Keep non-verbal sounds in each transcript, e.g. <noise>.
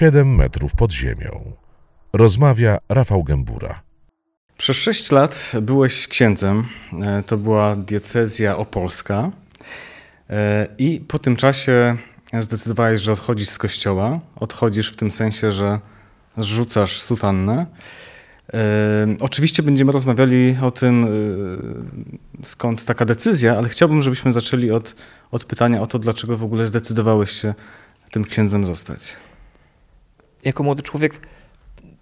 7 metrów pod ziemią. Rozmawia Rafał Gębura. Przez 6 lat byłeś księdzem. E, to była diecezja opolska. E, I po tym czasie zdecydowałeś, że odchodzisz z kościoła. Odchodzisz w tym sensie, że zrzucasz sutannę. Oczywiście będziemy rozmawiali o tym, e, skąd taka decyzja, ale chciałbym, żebyśmy zaczęli od, od pytania o to, dlaczego w ogóle zdecydowałeś się tym księdzem zostać. Jako młody człowiek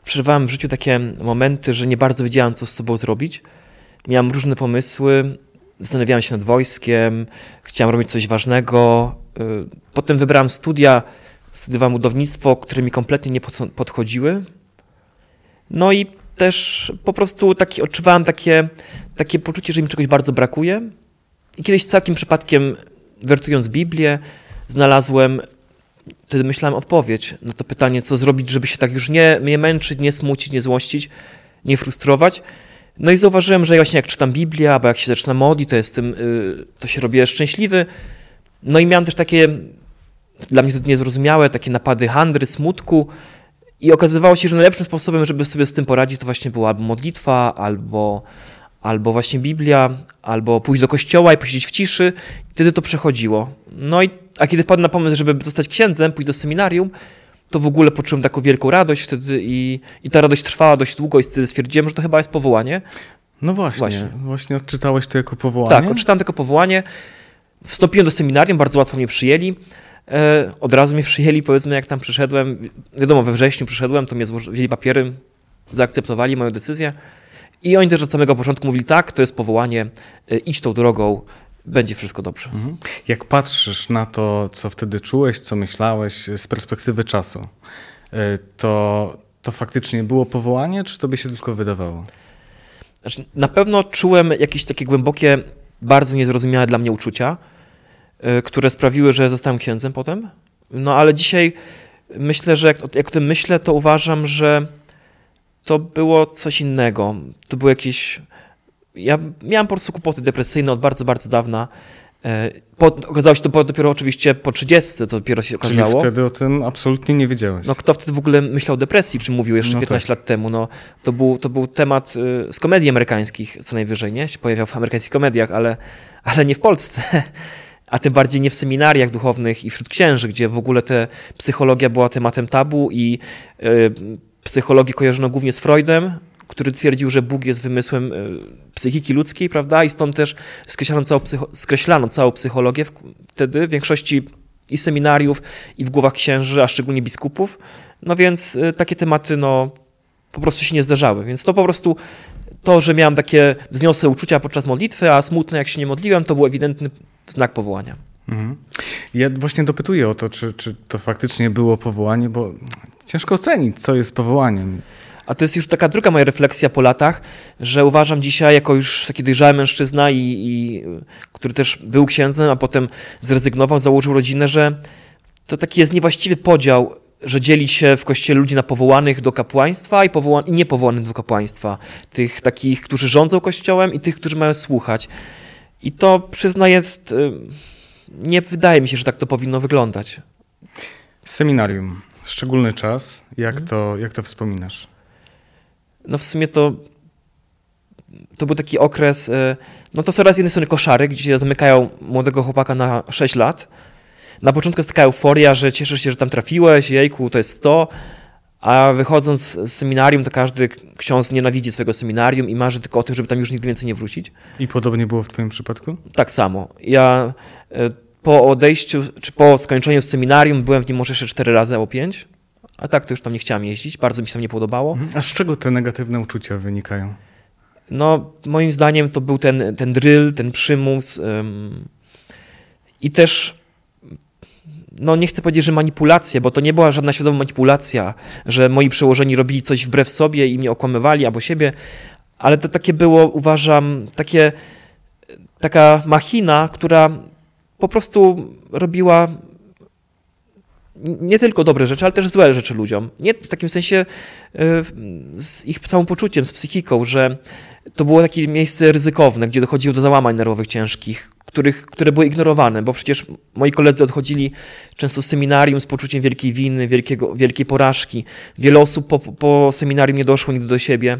przeżywałem w życiu takie momenty, że nie bardzo wiedziałem, co z sobą zrobić. Miałem różne pomysły, zastanawiałem się nad wojskiem, chciałem robić coś ważnego. Y, potem wybrałem studia, studiowałem budownictwo, które mi kompletnie nie podchodziły. No i też po prostu taki, odczuwałem takie, takie poczucie, że mi czegoś bardzo brakuje. I kiedyś całkiem przypadkiem, wertując Biblię, znalazłem, wtedy myślałem odpowiedź na to pytanie, co zrobić, żeby się tak już nie, nie męczyć, nie smucić, nie złościć, nie frustrować. No i zauważyłem, że właśnie jak czytam Biblię, albo jak się zaczyna modlić, to jestem, y, to się robię szczęśliwy. No i miałem też takie, dla mnie to niezrozumiałe, takie napady handry, smutku, i okazywało się, że najlepszym sposobem, żeby sobie z tym poradzić, to właśnie była albo modlitwa, albo, albo właśnie Biblia, albo pójść do kościoła i posiedzieć w ciszy. I wtedy to przechodziło. No i a kiedy wpadłem na pomysł, żeby zostać księdzem, pójść do seminarium, to w ogóle poczułem taką wielką radość wtedy i, i ta radość trwała dość długo i wtedy stwierdziłem, że to chyba jest powołanie. No właśnie, właśnie, właśnie odczytałeś to jako powołanie? Tak, odczytałem to jako powołanie. Wstąpiłem do seminarium, bardzo łatwo mnie przyjęli. E, od razu mnie przyjęli, powiedzmy, jak tam przyszedłem. Wiadomo, we wrześniu przyszedłem, to mnie wzięli papiery, zaakceptowali moją decyzję. I oni też od samego początku mówili, tak, to jest powołanie, e, idź tą drogą, będzie wszystko dobrze. Mhm. Jak patrzysz na to, co wtedy czułeś, co myślałeś z perspektywy czasu, e, to, to faktycznie było powołanie, czy to by się tylko wydawało? Znaczy, na pewno czułem jakieś takie głębokie, bardzo niezrozumiałe dla mnie uczucia, E, które sprawiły, że zostałem księdzem potem. No ale dzisiaj myślę, że jak, jak o tym myślę, to uważam, że to było coś innego. To było jakieś. Ja miałem po prostu kłopoty depresyjne od bardzo, bardzo dawna. E, po, okazało się to dopiero oczywiście po 30, to dopiero się okazało. Czyli wtedy o tym absolutnie nie wiedziałeś. No kto wtedy w ogóle myślał o depresji, czy mówił jeszcze no 15 tak. lat temu. No, to, był, to był temat y, z komedii amerykańskich co najwyżej, nie? Się pojawiał w amerykańskich komediach, ale, ale nie w Polsce <laughs> a tym bardziej nie w seminariach duchownych i wśród księży, gdzie w ogóle te psychologia była tematem tabu i y, psychologii kojarzono głównie z Freudem, który twierdził, że Bóg jest wymysłem y, psychiki ludzkiej, prawda? I stąd też skreślano całą, psycho- skreślano całą psychologię wtedy w większości i seminariów, i w głowach księży, a szczególnie biskupów. No więc y, takie tematy, no, po prostu się nie zdarzały. Więc to po prostu to, że miałem takie wzniosłe uczucia podczas modlitwy, a smutne jak się nie modliłem, to był ewidentny znak powołania. Mhm. Ja właśnie dopytuję o to, czy, czy to faktycznie było powołanie, bo ciężko ocenić, co jest powołaniem. A to jest już taka druga moja refleksja po latach, że uważam dzisiaj, jako już taki dojrzały mężczyzna, i, i, który też był księdzem, a potem zrezygnował, założył rodzinę, że to taki jest niewłaściwy podział że dzieli się w kościele ludzi na powołanych do kapłaństwa i, powoła- i niepowołanych do kapłaństwa. Tych takich, którzy rządzą kościołem i tych, którzy mają słuchać. I to przyznaję, y, nie wydaje mi się, że tak to powinno wyglądać. Seminarium. Szczególny czas. Jak, hmm. to, jak to wspominasz? No w sumie to to był taki okres, y, no to coraz jednej strony koszary, gdzie zamykają młodego chłopaka na 6 lat, na początku jest taka euforia, że cieszysz się, że tam trafiłeś, jejku, to jest to, a wychodząc z seminarium, to każdy ksiądz nienawidzi swojego seminarium i marzy tylko o tym, żeby tam już nigdy więcej nie wrócić. I podobnie było w twoim przypadku? Tak samo. Ja e, po odejściu, czy po skończeniu seminarium byłem w nim może jeszcze cztery razy albo pięć, a tak to już tam nie chciałem jeździć, bardzo mi się tam nie podobało. Mhm. A z czego te negatywne uczucia wynikają? No, moim zdaniem to był ten, ten drill, ten przymus um, i też no nie chcę powiedzieć, że manipulacje, bo to nie była żadna świadoma manipulacja, że moi przełożeni robili coś wbrew sobie i mnie okłamywali albo siebie, ale to takie było, uważam, takie, taka machina, która po prostu robiła nie tylko dobre rzeczy, ale też złe rzeczy ludziom. Nie w takim sensie e, z ich samopoczuciem, z psychiką, że to było takie miejsce ryzykowne, gdzie dochodziło do załamań nerwowych ciężkich, których, które były ignorowane, bo przecież moi koledzy odchodzili często z seminarium z poczuciem wielkiej winy, wielkiego, wielkiej porażki. Wiele osób po, po seminarium nie doszło nigdy do siebie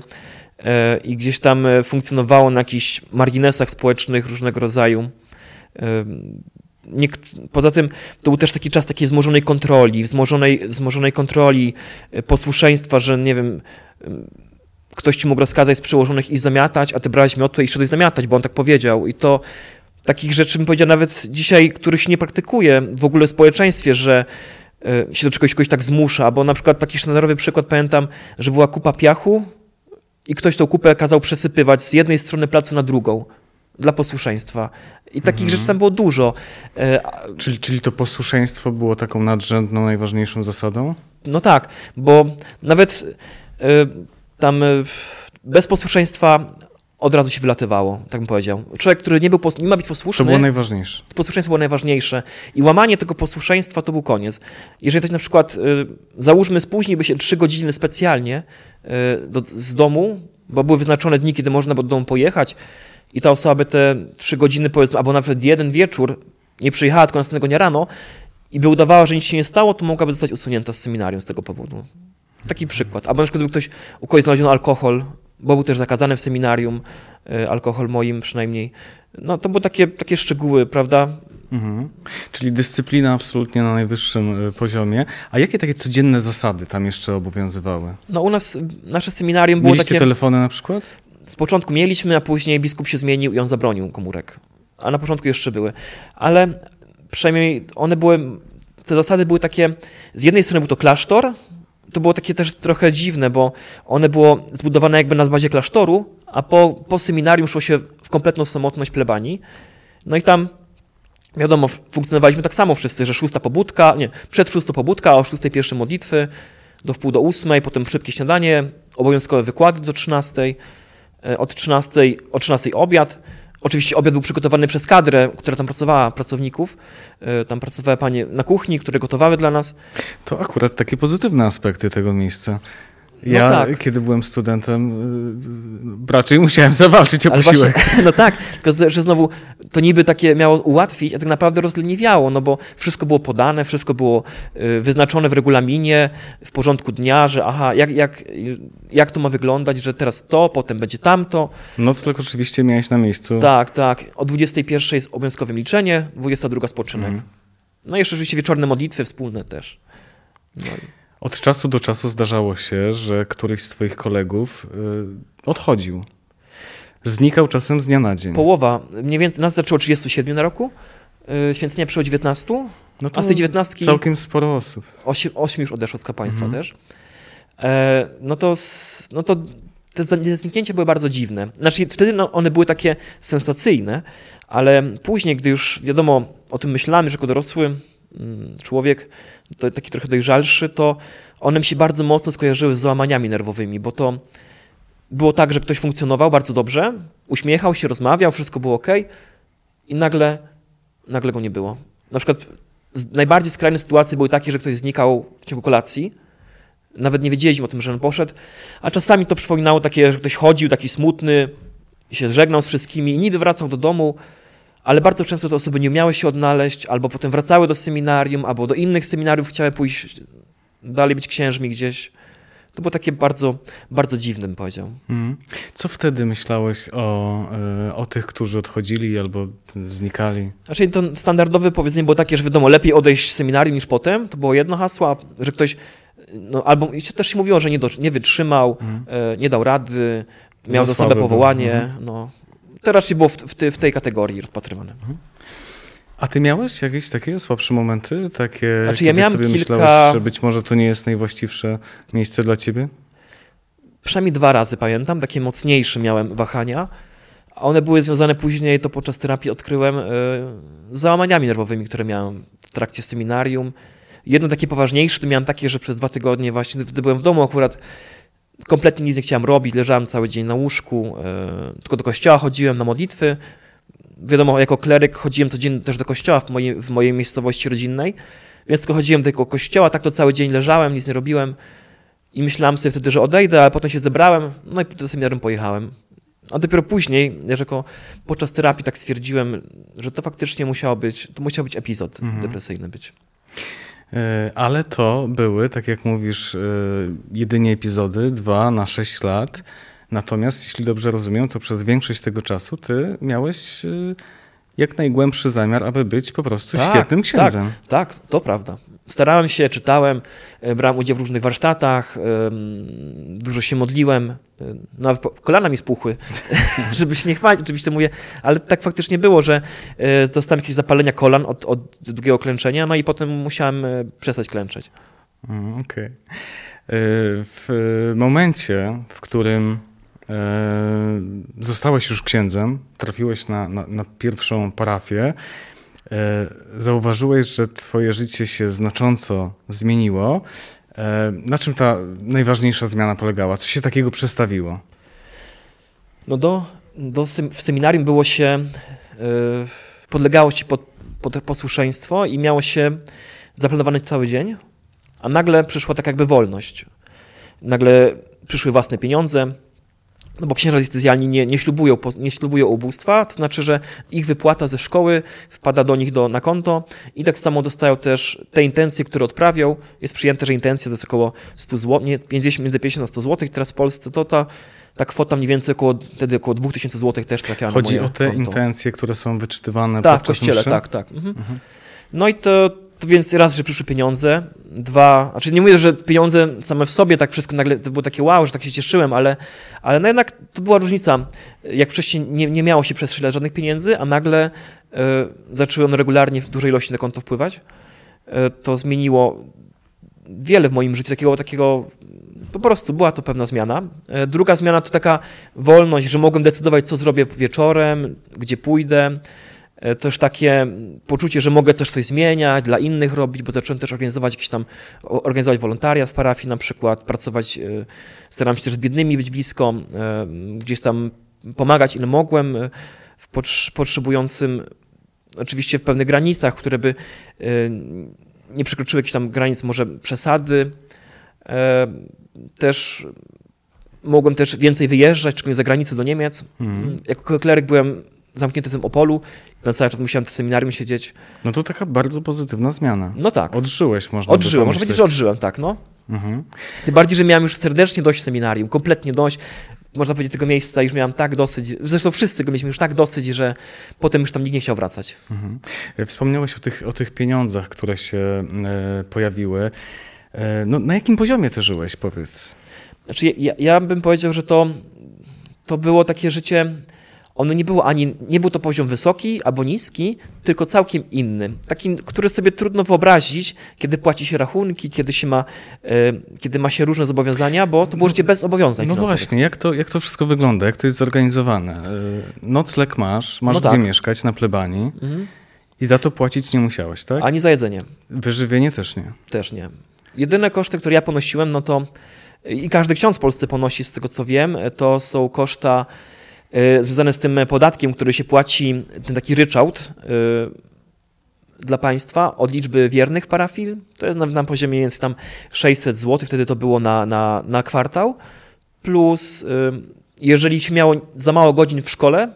e, i gdzieś tam funkcjonowało na jakichś marginesach społecznych różnego rodzaju. Nie, poza tym to był też taki czas takiej wzmożonej kontroli, wzmożonej, wzmożonej kontroli, e, posłuszeństwa, że nie wiem, ktoś ci mógł rozkazać z przełożonych i zamiatać, a ty brałeś miotłę i szedłeś zamiatać, bo on tak powiedział. I to takich rzeczy, bym powiedział, nawet dzisiaj, których się nie praktykuje w ogóle w społeczeństwie, że e, się do czegoś kogoś tak zmusza, bo na przykład taki sztandarowy przykład pamiętam, że była kupa piachu i ktoś tą kupę kazał przesypywać z jednej strony placu na drugą dla posłuszeństwa. I takich mhm. rzeczy tam było dużo. E, czyli, czyli to posłuszeństwo było taką nadrzędną, najważniejszą zasadą? No tak, bo nawet e, tam bez posłuszeństwa od razu się wylatywało, tak bym powiedział. Człowiek, który nie, był, nie ma być posłuszny. To było najważniejsze. Posłuszeństwo było najważniejsze. I łamanie tego posłuszeństwa to był koniec. Jeżeli ktoś na przykład, załóżmy, spóźniłby się trzy godziny specjalnie do, z domu, bo były wyznaczone dni, kiedy można było do domu pojechać, i ta osoba by te trzy godziny, powiedzmy, albo nawet jeden wieczór nie przyjechała, tylko następnego dnia rano, i by udawała, że nic się nie stało, to mogłaby zostać usunięta z seminarium z tego powodu. Taki przykład. Albo na przykład gdyby ktoś, u kogoś znaleziono alkohol bo był też zakazany w seminarium, y, alkohol moim przynajmniej. No to były takie, takie szczegóły, prawda? Mhm. Czyli dyscyplina absolutnie na najwyższym y, poziomie. A jakie takie codzienne zasady tam jeszcze obowiązywały? No u nas, nasze seminarium było Mieliście takie... telefony na przykład? Z początku mieliśmy, a później biskup się zmienił i on zabronił komórek. A na początku jeszcze były. Ale przynajmniej one były, te zasady były takie, z jednej strony był to klasztor, to było takie też trochę dziwne, bo one było zbudowane jakby na bazie klasztoru, a po, po seminarium szło się w kompletną samotność plebanii. No i tam wiadomo, funkcjonowaliśmy tak samo wszyscy, że szósta pobudka, nie, przed szóstą pobudka, o szóstej pierwsze modlitwy, do wpół do ósmej, potem szybkie śniadanie, obowiązkowe wykłady do trzynastej, od trzynastej, o trzynastej obiad, Oczywiście obiad był przygotowany przez kadrę, która tam pracowała, pracowników. E, tam pracowały panie na kuchni, które gotowały dla nas. To akurat takie pozytywne aspekty tego miejsca. No ja, no tak. kiedy byłem studentem, y, raczej musiałem zawalczyć o Ale posiłek. Właśnie, <laughs> no tak, tylko że znowu to niby takie miało ułatwić, a tak naprawdę rozleniwiało, no bo wszystko było podane, wszystko było y, wyznaczone w regulaminie, w porządku dnia, że aha, jak, jak, jak to ma wyglądać, że teraz to, potem będzie tamto. Nocleg oczywiście miałeś na miejscu. Tak, tak. O 21 jest obowiązkowe milczenie, 22 spoczynek. Mhm. No i jeszcze oczywiście wieczorne modlitwy wspólne też. No. Od czasu do czasu zdarzało się, że któryś z twoich kolegów y, odchodził. Znikał czasem z dnia na dzień. Połowa. Mniej więcej nas zaczęło 37 na roku. Y, święcenia przyszło 19. No to a z tej 19 całkiem sporo osób. 8, 8 już odeszło z kapłaństwa mhm. też. E, no to, no to te zniknięcia były bardzo dziwne. Znaczy, wtedy no, one były takie sensacyjne, ale później, gdy już wiadomo, o tym myślałem, że jako dorosły człowiek, to taki trochę dojrzalszy, to one mi się bardzo mocno skojarzyły z załamaniami nerwowymi, bo to było tak, że ktoś funkcjonował bardzo dobrze, uśmiechał się, rozmawiał, wszystko było ok i nagle, nagle go nie było. Na przykład najbardziej skrajne sytuacje były takie, że ktoś znikał w ciągu kolacji, nawet nie wiedzieliśmy o tym, że on poszedł, a czasami to przypominało takie, że ktoś chodził taki smutny, się żegnał z wszystkimi i niby wracał do domu, ale bardzo często te osoby nie umiały się odnaleźć, albo potem wracały do seminarium, albo do innych seminariów chciały pójść dalej być księżmi gdzieś. To było takie bardzo, bardzo dziwne, bym powiedział. Mm. Co wtedy myślałeś o, e, o tych, którzy odchodzili albo znikali? Znaczy to standardowe powiedzenie było takie, że wiadomo, lepiej odejść z seminarium niż potem. To było jedno hasło, że ktoś, no, albo też się mówiło, że nie, do, nie wytrzymał, mm. nie dał rady, miał za, za słabe powołanie. Mm. No, to raczej było w, w, w tej kategorii rozpatrywane. Mhm. A ty miałeś jakieś takie słabsze momenty? Takie, znaczy, ja miałem sobie kilka... myślałeś, że być może to nie jest najwłaściwsze miejsce dla ciebie? Przynajmniej dwa razy pamiętam, takie mocniejsze miałem wahania, a one były związane później, to podczas terapii odkryłem, yy, z załamaniami nerwowymi, które miałem w trakcie seminarium. Jedno takie poważniejsze to miałem takie, że przez dwa tygodnie właśnie, gdy byłem w domu akurat, kompletnie nic nie chciałem robić, leżałem cały dzień na łóżku, e, tylko do kościoła chodziłem na modlitwy. Wiadomo, jako kleryk chodziłem codziennie też do kościoła w mojej, w mojej miejscowości rodzinnej, Więc tylko chodziłem do tego kościoła, tak to cały dzień leżałem, nic nie robiłem i myślałem sobie wtedy, że odejdę, ale potem się zebrałem, no i do seminarium pojechałem. A dopiero później, jako podczas terapii tak stwierdziłem, że to faktycznie musiało być, to musiał być epizod mhm. depresyjny być. E, ale to były, tak jak mówisz, e, jedynie epizody, dwa na sześć lat. Natomiast, jeśli dobrze rozumiem, to przez większość tego czasu ty miałeś e, jak najgłębszy zamiar, aby być po prostu tak, świetnym księdzem. Tak, tak, to prawda. Starałem się, czytałem, e, brałem udział w różnych warsztatach, dużo się modliłem, e, nawet kolana mi spuchły, <laughs> żeby się nie chwalić, oczywiście mówię, ale tak faktycznie było, że e, dostałem jakieś zapalenia kolan od, od długiego klęczenia, no i potem musiałem przestać klęczeć. Mm, okej. Okay. W momencie, w którym E, zostałeś już księdzem, trafiłeś na, na, na pierwszą parafię, e, zauważyłeś, że twoje życie się znacząco zmieniło. E, na czym ta najważniejsza zmiana polegała? Co się takiego przestawiło? No do, do w seminarium było się, podlegało się pod, pod posłuszeństwo i miało się zaplanowany cały dzień, a nagle przyszła tak jakby wolność. Nagle przyszły własne pieniądze, no bo księża decyzjalni nie, nie, ślubują, nie ślubują ubóstwa, to znaczy, że ich wypłata ze szkoły wpada do nich do, na konto i tak samo dostają też te intencje, które odprawią. Jest przyjęte, że intencja to jest około 100 zł, nie, 50, między 50 a 100 zł, teraz w Polsce to ta, ta kwota mniej więcej około, wtedy około 2000 zł też trafia Chodzi na moje o te konto. intencje, które są wyczytywane tak, podczas w kościele, mszy? tak, tak. Mhm. Mhm. No i to, to więc raz, że przyszły pieniądze, dwa, znaczy nie mówię, że pieniądze same w sobie, tak wszystko nagle, to było takie wow, że tak się cieszyłem, ale, ale no jednak to była różnica. Jak wcześniej nie, nie miało się przez chwilę żadnych pieniędzy, a nagle y, zaczęły one regularnie w dużej ilości na konto wpływać, y, to zmieniło wiele w moim życiu, takiego, takiego po prostu była to pewna zmiana. Y, druga zmiana to taka wolność, że mogłem decydować, co zrobię wieczorem, gdzie pójdę, E, też takie poczucie, że mogę też coś zmieniać, dla innych robić, bo zacząłem też organizować jakieś tam, organizować wolontariat w parafii na przykład, pracować, e, staram się też z biednymi być blisko, e, gdzieś tam pomagać ile mogłem w potrzebującym, oczywiście w pewnych granicach, które by nie przekroczyły jakichś tam granic może przesady. Też mogłem też więcej wyjeżdżać, szczególnie za granicę do Niemiec. Mhm. Jako kleryk byłem zamknięty w tym Opolu. Na cały czas musiałem w seminarium siedzieć. No to taka bardzo pozytywna zmiana. No tak. Odżyłeś, można Odżyłem, można powiedzieć, że odżyłem, tak, no. Mhm. Tym bardziej, że miałem już serdecznie dość seminarium, kompletnie dość. Można powiedzieć, tego miejsca już miałem tak dosyć, zresztą wszyscy go mieliśmy już tak dosyć, że potem już tam nikt nie chciał wracać. Mhm. Wspomniałeś o tych, o tych pieniądzach, które się e, pojawiły. E, no, na jakim poziomie ty żyłeś, powiedz? Znaczy, ja, ja bym powiedział, że to, to było takie życie ono nie było ani, nie był to poziom wysoki albo niski, tylko całkiem inny. Taki, który sobie trudno wyobrazić, kiedy płaci się rachunki, kiedy się ma, e, kiedy ma się różne zobowiązania, bo to było życie bez obowiązań No finansowych. właśnie, jak to, jak to wszystko wygląda, jak to jest zorganizowane? E, nocleg masz, masz no gdzie tak. mieszkać na plebanii mhm. i za to płacić nie musiałeś, tak? Ani za jedzenie. Wyżywienie też nie? Też nie. Jedyne koszty, które ja ponosiłem, no to i każdy ksiądz w Polsce ponosi, z tego co wiem, to są koszta związane z tym podatkiem, który się płaci, ten taki ryczałt e, dla państwa od liczby wiernych parafii. To jest na, na poziomie więcej tam 600 zł, wtedy to było na, na, na kwartał. Plus, e, jeżeli się miało za mało godzin w szkole,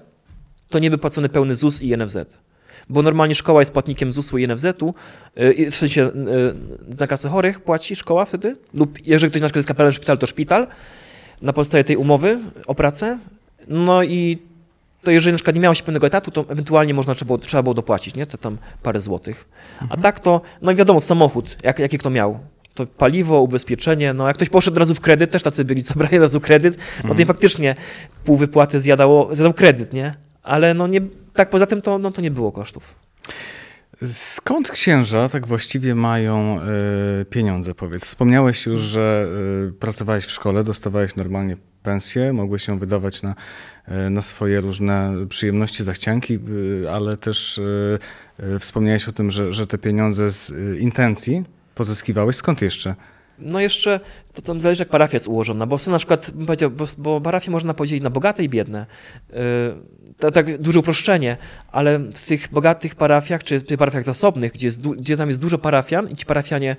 to nie był płacony pełny ZUS i NFZ. Bo normalnie szkoła jest płatnikiem ZUS-u i NFZ-u, w sensie na kasę chorych płaci szkoła wtedy, lub jeżeli ktoś na przykład jest kapelanem szpital, to szpital na podstawie tej umowy o pracę no i to jeżeli na przykład nie miało się pełnego etatu, to ewentualnie można trzeba było, trzeba było dopłacić, nie? To tam parę złotych. Mhm. A tak to, no i wiadomo, w samochód, jak, jaki kto miał. To paliwo, ubezpieczenie, no jak ktoś poszedł od razu w kredyt, też tacy byli, co brali od razu kredyt, no to mhm. faktycznie pół wypłaty zjadało, zjadał kredyt, nie? Ale no nie, tak poza tym to, no to nie było kosztów. Skąd księża tak właściwie mają y, pieniądze, powiedz? Wspomniałeś już, że y, pracowałeś w szkole, dostawałeś normalnie pensję, mogłeś ją wydawać na, y, na swoje różne przyjemności, zachcianki, ale też wspomniałeś o tym, że, że te pieniądze z intencji pozyskiwałeś. Skąd jeszcze? No jeszcze to tam zależy, jak parafia jest ułożona, bo na przykład, bym powiedział, bo, bo parafie można podzielić na bogate i biedne. To tak duże uproszczenie, ale w tych bogatych parafiach, czy w tych parafiach zasobnych, gdzie, jest, gdzie tam jest dużo parafian i ci parafianie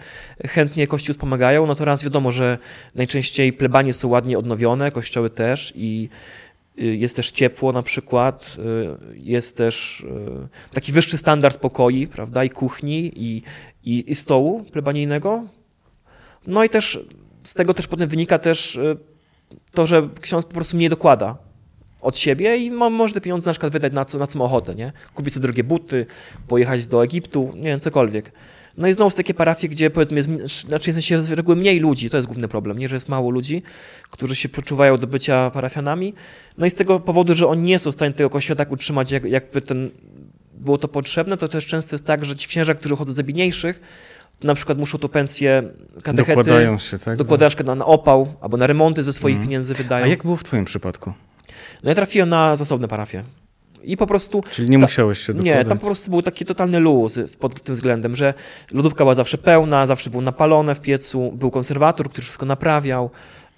chętnie Kościół wspomagają, no to raz wiadomo, że najczęściej plebanie są ładnie odnowione, kościoły też i y, jest też ciepło na przykład, y, jest też y, taki wyższy standard pokoi, prawda, i kuchni, i, i, i stołu plebanijnego. No i też z tego też potem wynika też to, że ksiądz po prostu mniej dokłada od siebie i może te pieniądze na przykład wydać na co, na co ma ochotę, nie? Kupić sobie drogie buty, pojechać do Egiptu, nie wiem, cokolwiek. No i znowu są takie parafie, gdzie powiedzmy jest, znaczy jest się z reguły mniej ludzi, to jest główny problem, nie, że jest mało ludzi, którzy się poczuwają do bycia parafianami. No i z tego powodu, że oni nie są w stanie tego kościoła tak utrzymać, jak, jakby ten, było to potrzebne, to też często jest tak, że ci księża, którzy chodzą za biedniejszych, na przykład muszą to pensje katechety, dokładają się, tak? Dokładają na, na opał albo na remonty ze swoich mm. pieniędzy wydają. A jak było w twoim przypadku? No ja trafiłem na zasobne parafie. I po prostu. Czyli nie ta, musiałeś się dokładać. Nie, tam po prostu był taki totalny luz pod tym względem, że lodówka była zawsze pełna, zawsze było napalone w piecu, był konserwator, który wszystko naprawiał.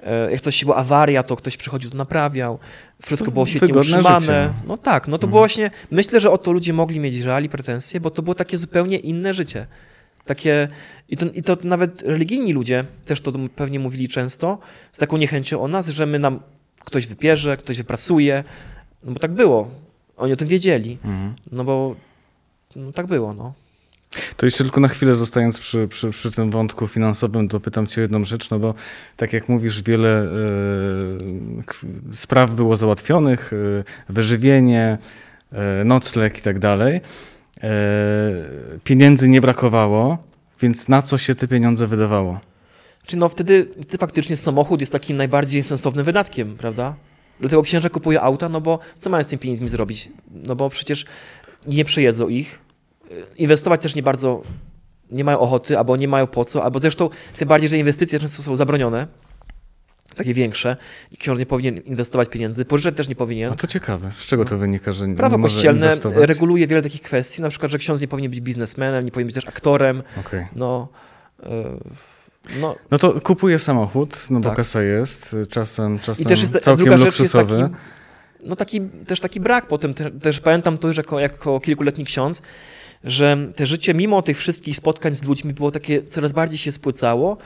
E, jak coś się była awaria, to ktoś przychodził, to naprawiał. Wszystko było świetnie Wygodne utrzymane. Życie. No tak, no to mhm. było właśnie. Myślę, że o to ludzie mogli mieć żali, pretensje, bo to było takie zupełnie inne życie. Takie, i, to, I to nawet religijni ludzie też to pewnie mówili często, z taką niechęcią o nas, że my nam ktoś wypierze, ktoś wypracuje, no bo tak było. Oni o tym wiedzieli, mhm. no bo no tak było, no. To jeszcze tylko na chwilę zostając przy, przy, przy tym wątku finansowym, dopytam cię o jedną rzecz, no bo tak jak mówisz, wiele y, spraw było załatwionych, y, wyżywienie, y, nocleg i tak dalej. Pieniędzy nie brakowało, więc na co się te pieniądze wydawało? Czyli no wtedy, wtedy faktycznie samochód jest takim najbardziej sensownym wydatkiem, prawda? Dlatego księża kupuje auta, no bo co mają z tymi pieniędzmi zrobić? No bo przecież nie przejedzą ich. Inwestować też nie bardzo nie mają ochoty, albo nie mają po co, albo zresztą tym bardziej, że inwestycje często są zabronione, takie większe. I książę nie powinien inwestować pieniędzy, pożyczać też nie powinien. A to ciekawe. Z czego to wynika, że nie Prawo kościelne inwestować? reguluje wiele takich kwestii, na przykład, że ksiądz nie powinien być biznesmenem, nie powinien być też aktorem. Okay. No, y no, no to kupuję samochód, no bo tak. kasa jest, czasem, czasem I też jest, całkiem druga luksusowy. Rzecz jest taki, no taki, też taki brak potem, te, też pamiętam to już jako, jako kilkuletni ksiądz, że te życie mimo tych wszystkich spotkań z ludźmi było takie, coraz bardziej się spłycało,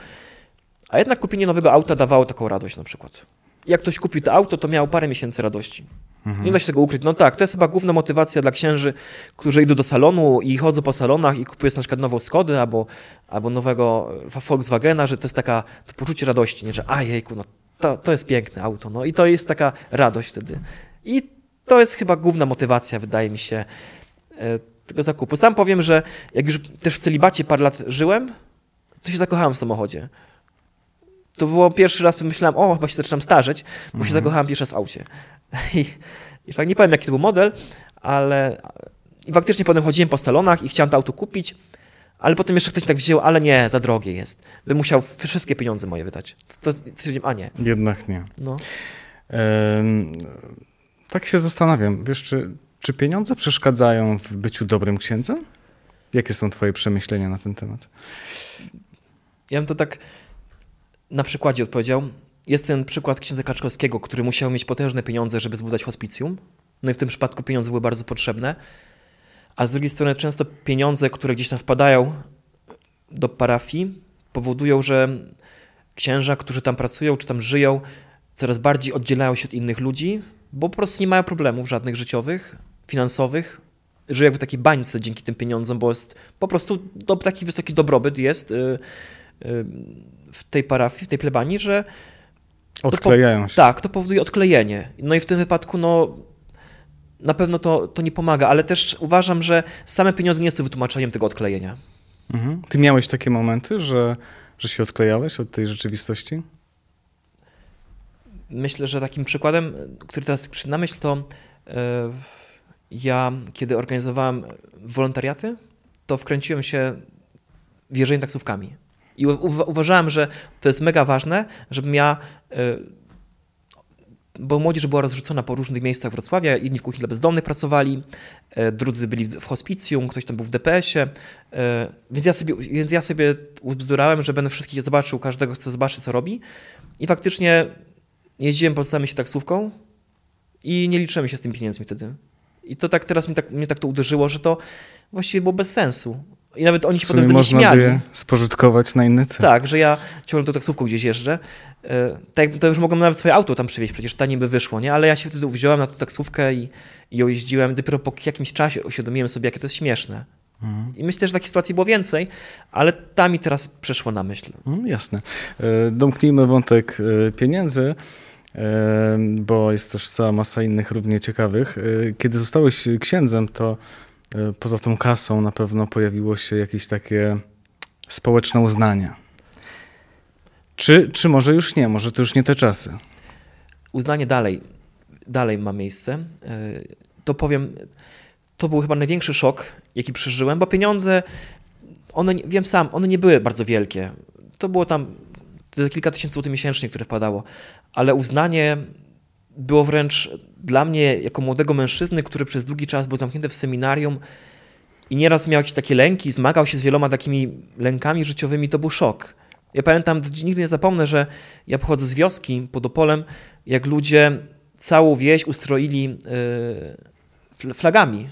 a jednak kupienie nowego auta dawało taką radość na przykład. Jak ktoś kupił to auto, to miał parę miesięcy radości. Mhm. Nie da się tego ukryć. No tak, to jest chyba główna motywacja dla księży, którzy idą do salonu i chodzą po salonach i kupują na przykład nową Skodę albo, albo nowego Volkswagena, że to jest taka to poczucie radości, nie? że a jejku, no to, to jest piękne auto. No i to jest taka radość wtedy. I to jest chyba główna motywacja, wydaje mi się, e, tego zakupu. Sam powiem, że jak już też w celibacie parę lat żyłem, to się zakochałem w samochodzie. To było pierwszy raz, myślałem, o, chyba się zaczynam starzeć, bo mhm. się zakochałem pierwszy raz w aucie. <laughs> I, I tak nie powiem, jaki to był model, ale i faktycznie potem chodziłem po salonach i chciałem to auto kupić, ale potem jeszcze ktoś tak wziął, ale nie, za drogie jest. Bym musiał wszystkie pieniądze moje wydać. To, to, a nie. Jednak nie. No. Ehm, tak się zastanawiam, wiesz, czy, czy pieniądze przeszkadzają w byciu dobrym księdzem? Jakie są twoje przemyślenia na ten temat? Ja bym to tak na przykładzie odpowiedział. Jest ten przykład księdza Kaczkowskiego, który musiał mieć potężne pieniądze, żeby zbudować hospicjum. No i w tym przypadku pieniądze były bardzo potrzebne. A z drugiej strony często pieniądze, które gdzieś tam wpadają do parafii, powodują, że księża, którzy tam pracują czy tam żyją, coraz bardziej oddzielają się od innych ludzi, bo po prostu nie mają problemów żadnych życiowych, finansowych. Żyją jakby w takiej bańce dzięki tym pieniądzom, bo jest po prostu do, taki wysoki dobrobyt jest y, y, w tej parafii, w tej plebanii, że Odklejają się. Tak, to powoduje odklejenie. No i w tym wypadku, no, na pewno to, to nie pomaga, ale też uważam, że same pieniądze nie są wytłumaczeniem tego odklejenia. Mhm. Ty miałeś takie momenty, że, że się odklejałeś od tej rzeczywistości? Myślę, że takim przykładem, który teraz przyszedł na myśl, to yy, ja, kiedy organizowałem wolontariaty, to wkręciłem się w jeżdżenie taksówkami. I uważałem, że to jest mega ważne, żebym ja y, bo młodzież była rozrzucona po różnych miejscach Wrocławia. Jedni w kuchni dla bezdomnych pracowali, e, drudzy byli w hospicjum, ktoś tam był w DPS-ie. E, więc ja sobie, więc ja sobie ubzdurałem, że będę wszystkich zobaczył, każdego chcę zobaczyć, co robi. I faktycznie jeździłem po całym się taksówką i nie liczyłem się z tymi pieniędzmi wtedy. I to tak teraz tak, mnie tak to uderzyło, że to właściwie było bez sensu. I nawet oni się potem ze mnie można śmiali. by spożytkować na inny cel. Tak, że ja ciągle tą taksówką gdzieś jeżdżę. E, Tak, to już mogłem nawet swoje auto tam przywieźć, przecież taniej by wyszło, nie? Ale ja się wtedy wziąłem na tą taksówkę i, i ją jeździłem. Dopiero po jakimś czasie uświadomiłem sobie, jakie to jest śmieszne. Mhm. I myślę, że takich sytuacji było więcej, ale ta mi teraz przeszło na myśl. Mm, Jasne. E, Domknijmy wątek e, pieniędzy, bo jest też cała masa innych równie ciekawych. Kiedy zostałeś księdzem, to poza tą kasą na pewno pojawiło się jakieś takie społeczne uznanie. Czy, czy może już nie? Może to już nie te czasy? Uznanie dalej, dalej ma miejsce. E, To powiem, to był chyba największy szok, jaki przeżyłem, bo pieniądze, one, wiem sam, one nie były bardzo wielkie. To było tam kilka tysięcy złotych miesięcznie, które wpadało, ale uznanie było wręcz dla mnie, jako młodego mężczyzny, który przez długi czas był zamknięty w seminarium i nieraz miał jakieś takie lęki, zmagał się z wieloma takimi lękami życiowymi, to był szok. Ja pamiętam, nigdy nie zapomnę, że ja pochodzę z wioski pod Opolem, jak ludzie całą wieś ustroili fl- flagami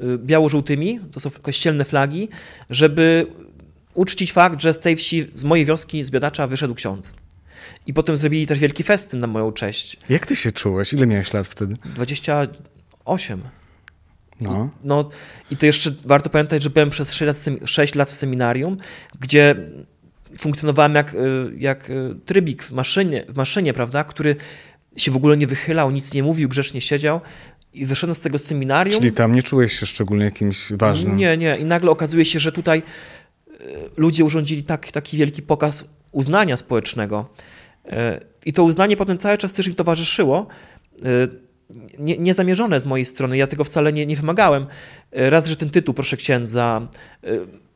y, biało-żółtymi, to są kościelne flagi, żeby uczcić fakt, że z tej wsi, z mojej wioski, z Biodacza wyszedł ksiądz. I potem zrobili też wielki festyn na moją cześć. Jak ty się czułeś? Ile miałeś lat wtedy? 28. No. No i to jeszcze warto pamiętać, że byłem przez 6 lat, sem- 6 lat w seminarium, gdzie funkcjonowałem jak, y, jak y, trybik w maszynie, w maszynie, prawda, który się w ogóle nie wychylał, nic nie mówił, grzecznie siedział i wyszedłem z tego seminarium. Czyli tam nie czułeś się szczególnie jakimś ważnym? Nie, nie. I nagle okazuje się, że tutaj y, ludzie urządzili tak, taki wielki pokaz uznania społecznego. Y, I to uznanie potem cały czas też mi towarzyszyło. y, Nie, niezamierzone z mojej strony, ja tego wcale nie, nie wymagałem. Y, Raz, że ten tytuł, proszę księdza,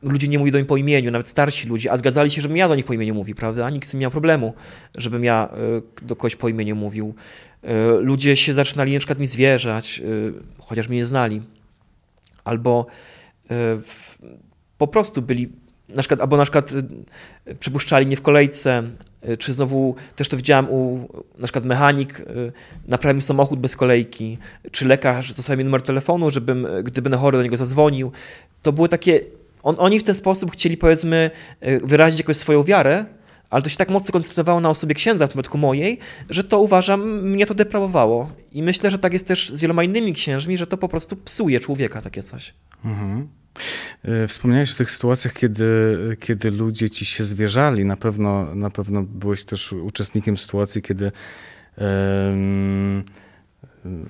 ludzie nie mówili do mnie po imieniu, nawet starsi ludzie, a zgadzali się, żebym ja do nich po imieniu mówił, prawda? Nikt z tym nie miał problemu, żebym ja do kogoś po imieniu mówił. Ludzie się zaczynali na przykład mi zwierzać, chociaż mnie nie znali albo e, po prostu byli, na przykład, albo na przykład e, przypuszczali mnie w kolejce, e, czy znowu też to widziałem u na przykład mechanik e, naprawił samochód bez kolejki, czy lekarz zostawił mi numer telefonu, żebym, e, gdy będę chory, do niego zadzwonił. To były takie, on, oni w ten sposób chcieli powiedzmy e, wyrazić jakoś swoją wiarę, ale to się tak mocno koncentrowało na osobie księdza, w tym przypadku mojej, że to uważam, mnie to deprawowało. I myślę, że tak jest też z wieloma innymi księżmi, że to po prostu psuje człowieka takie coś. Mhm. E, Wspomniałeś o tych sytuacjach, kiedy, kiedy ludzie ci się zwierzali. Na pewno, na pewno byłeś też uczestnikiem sytuacji, kiedy em,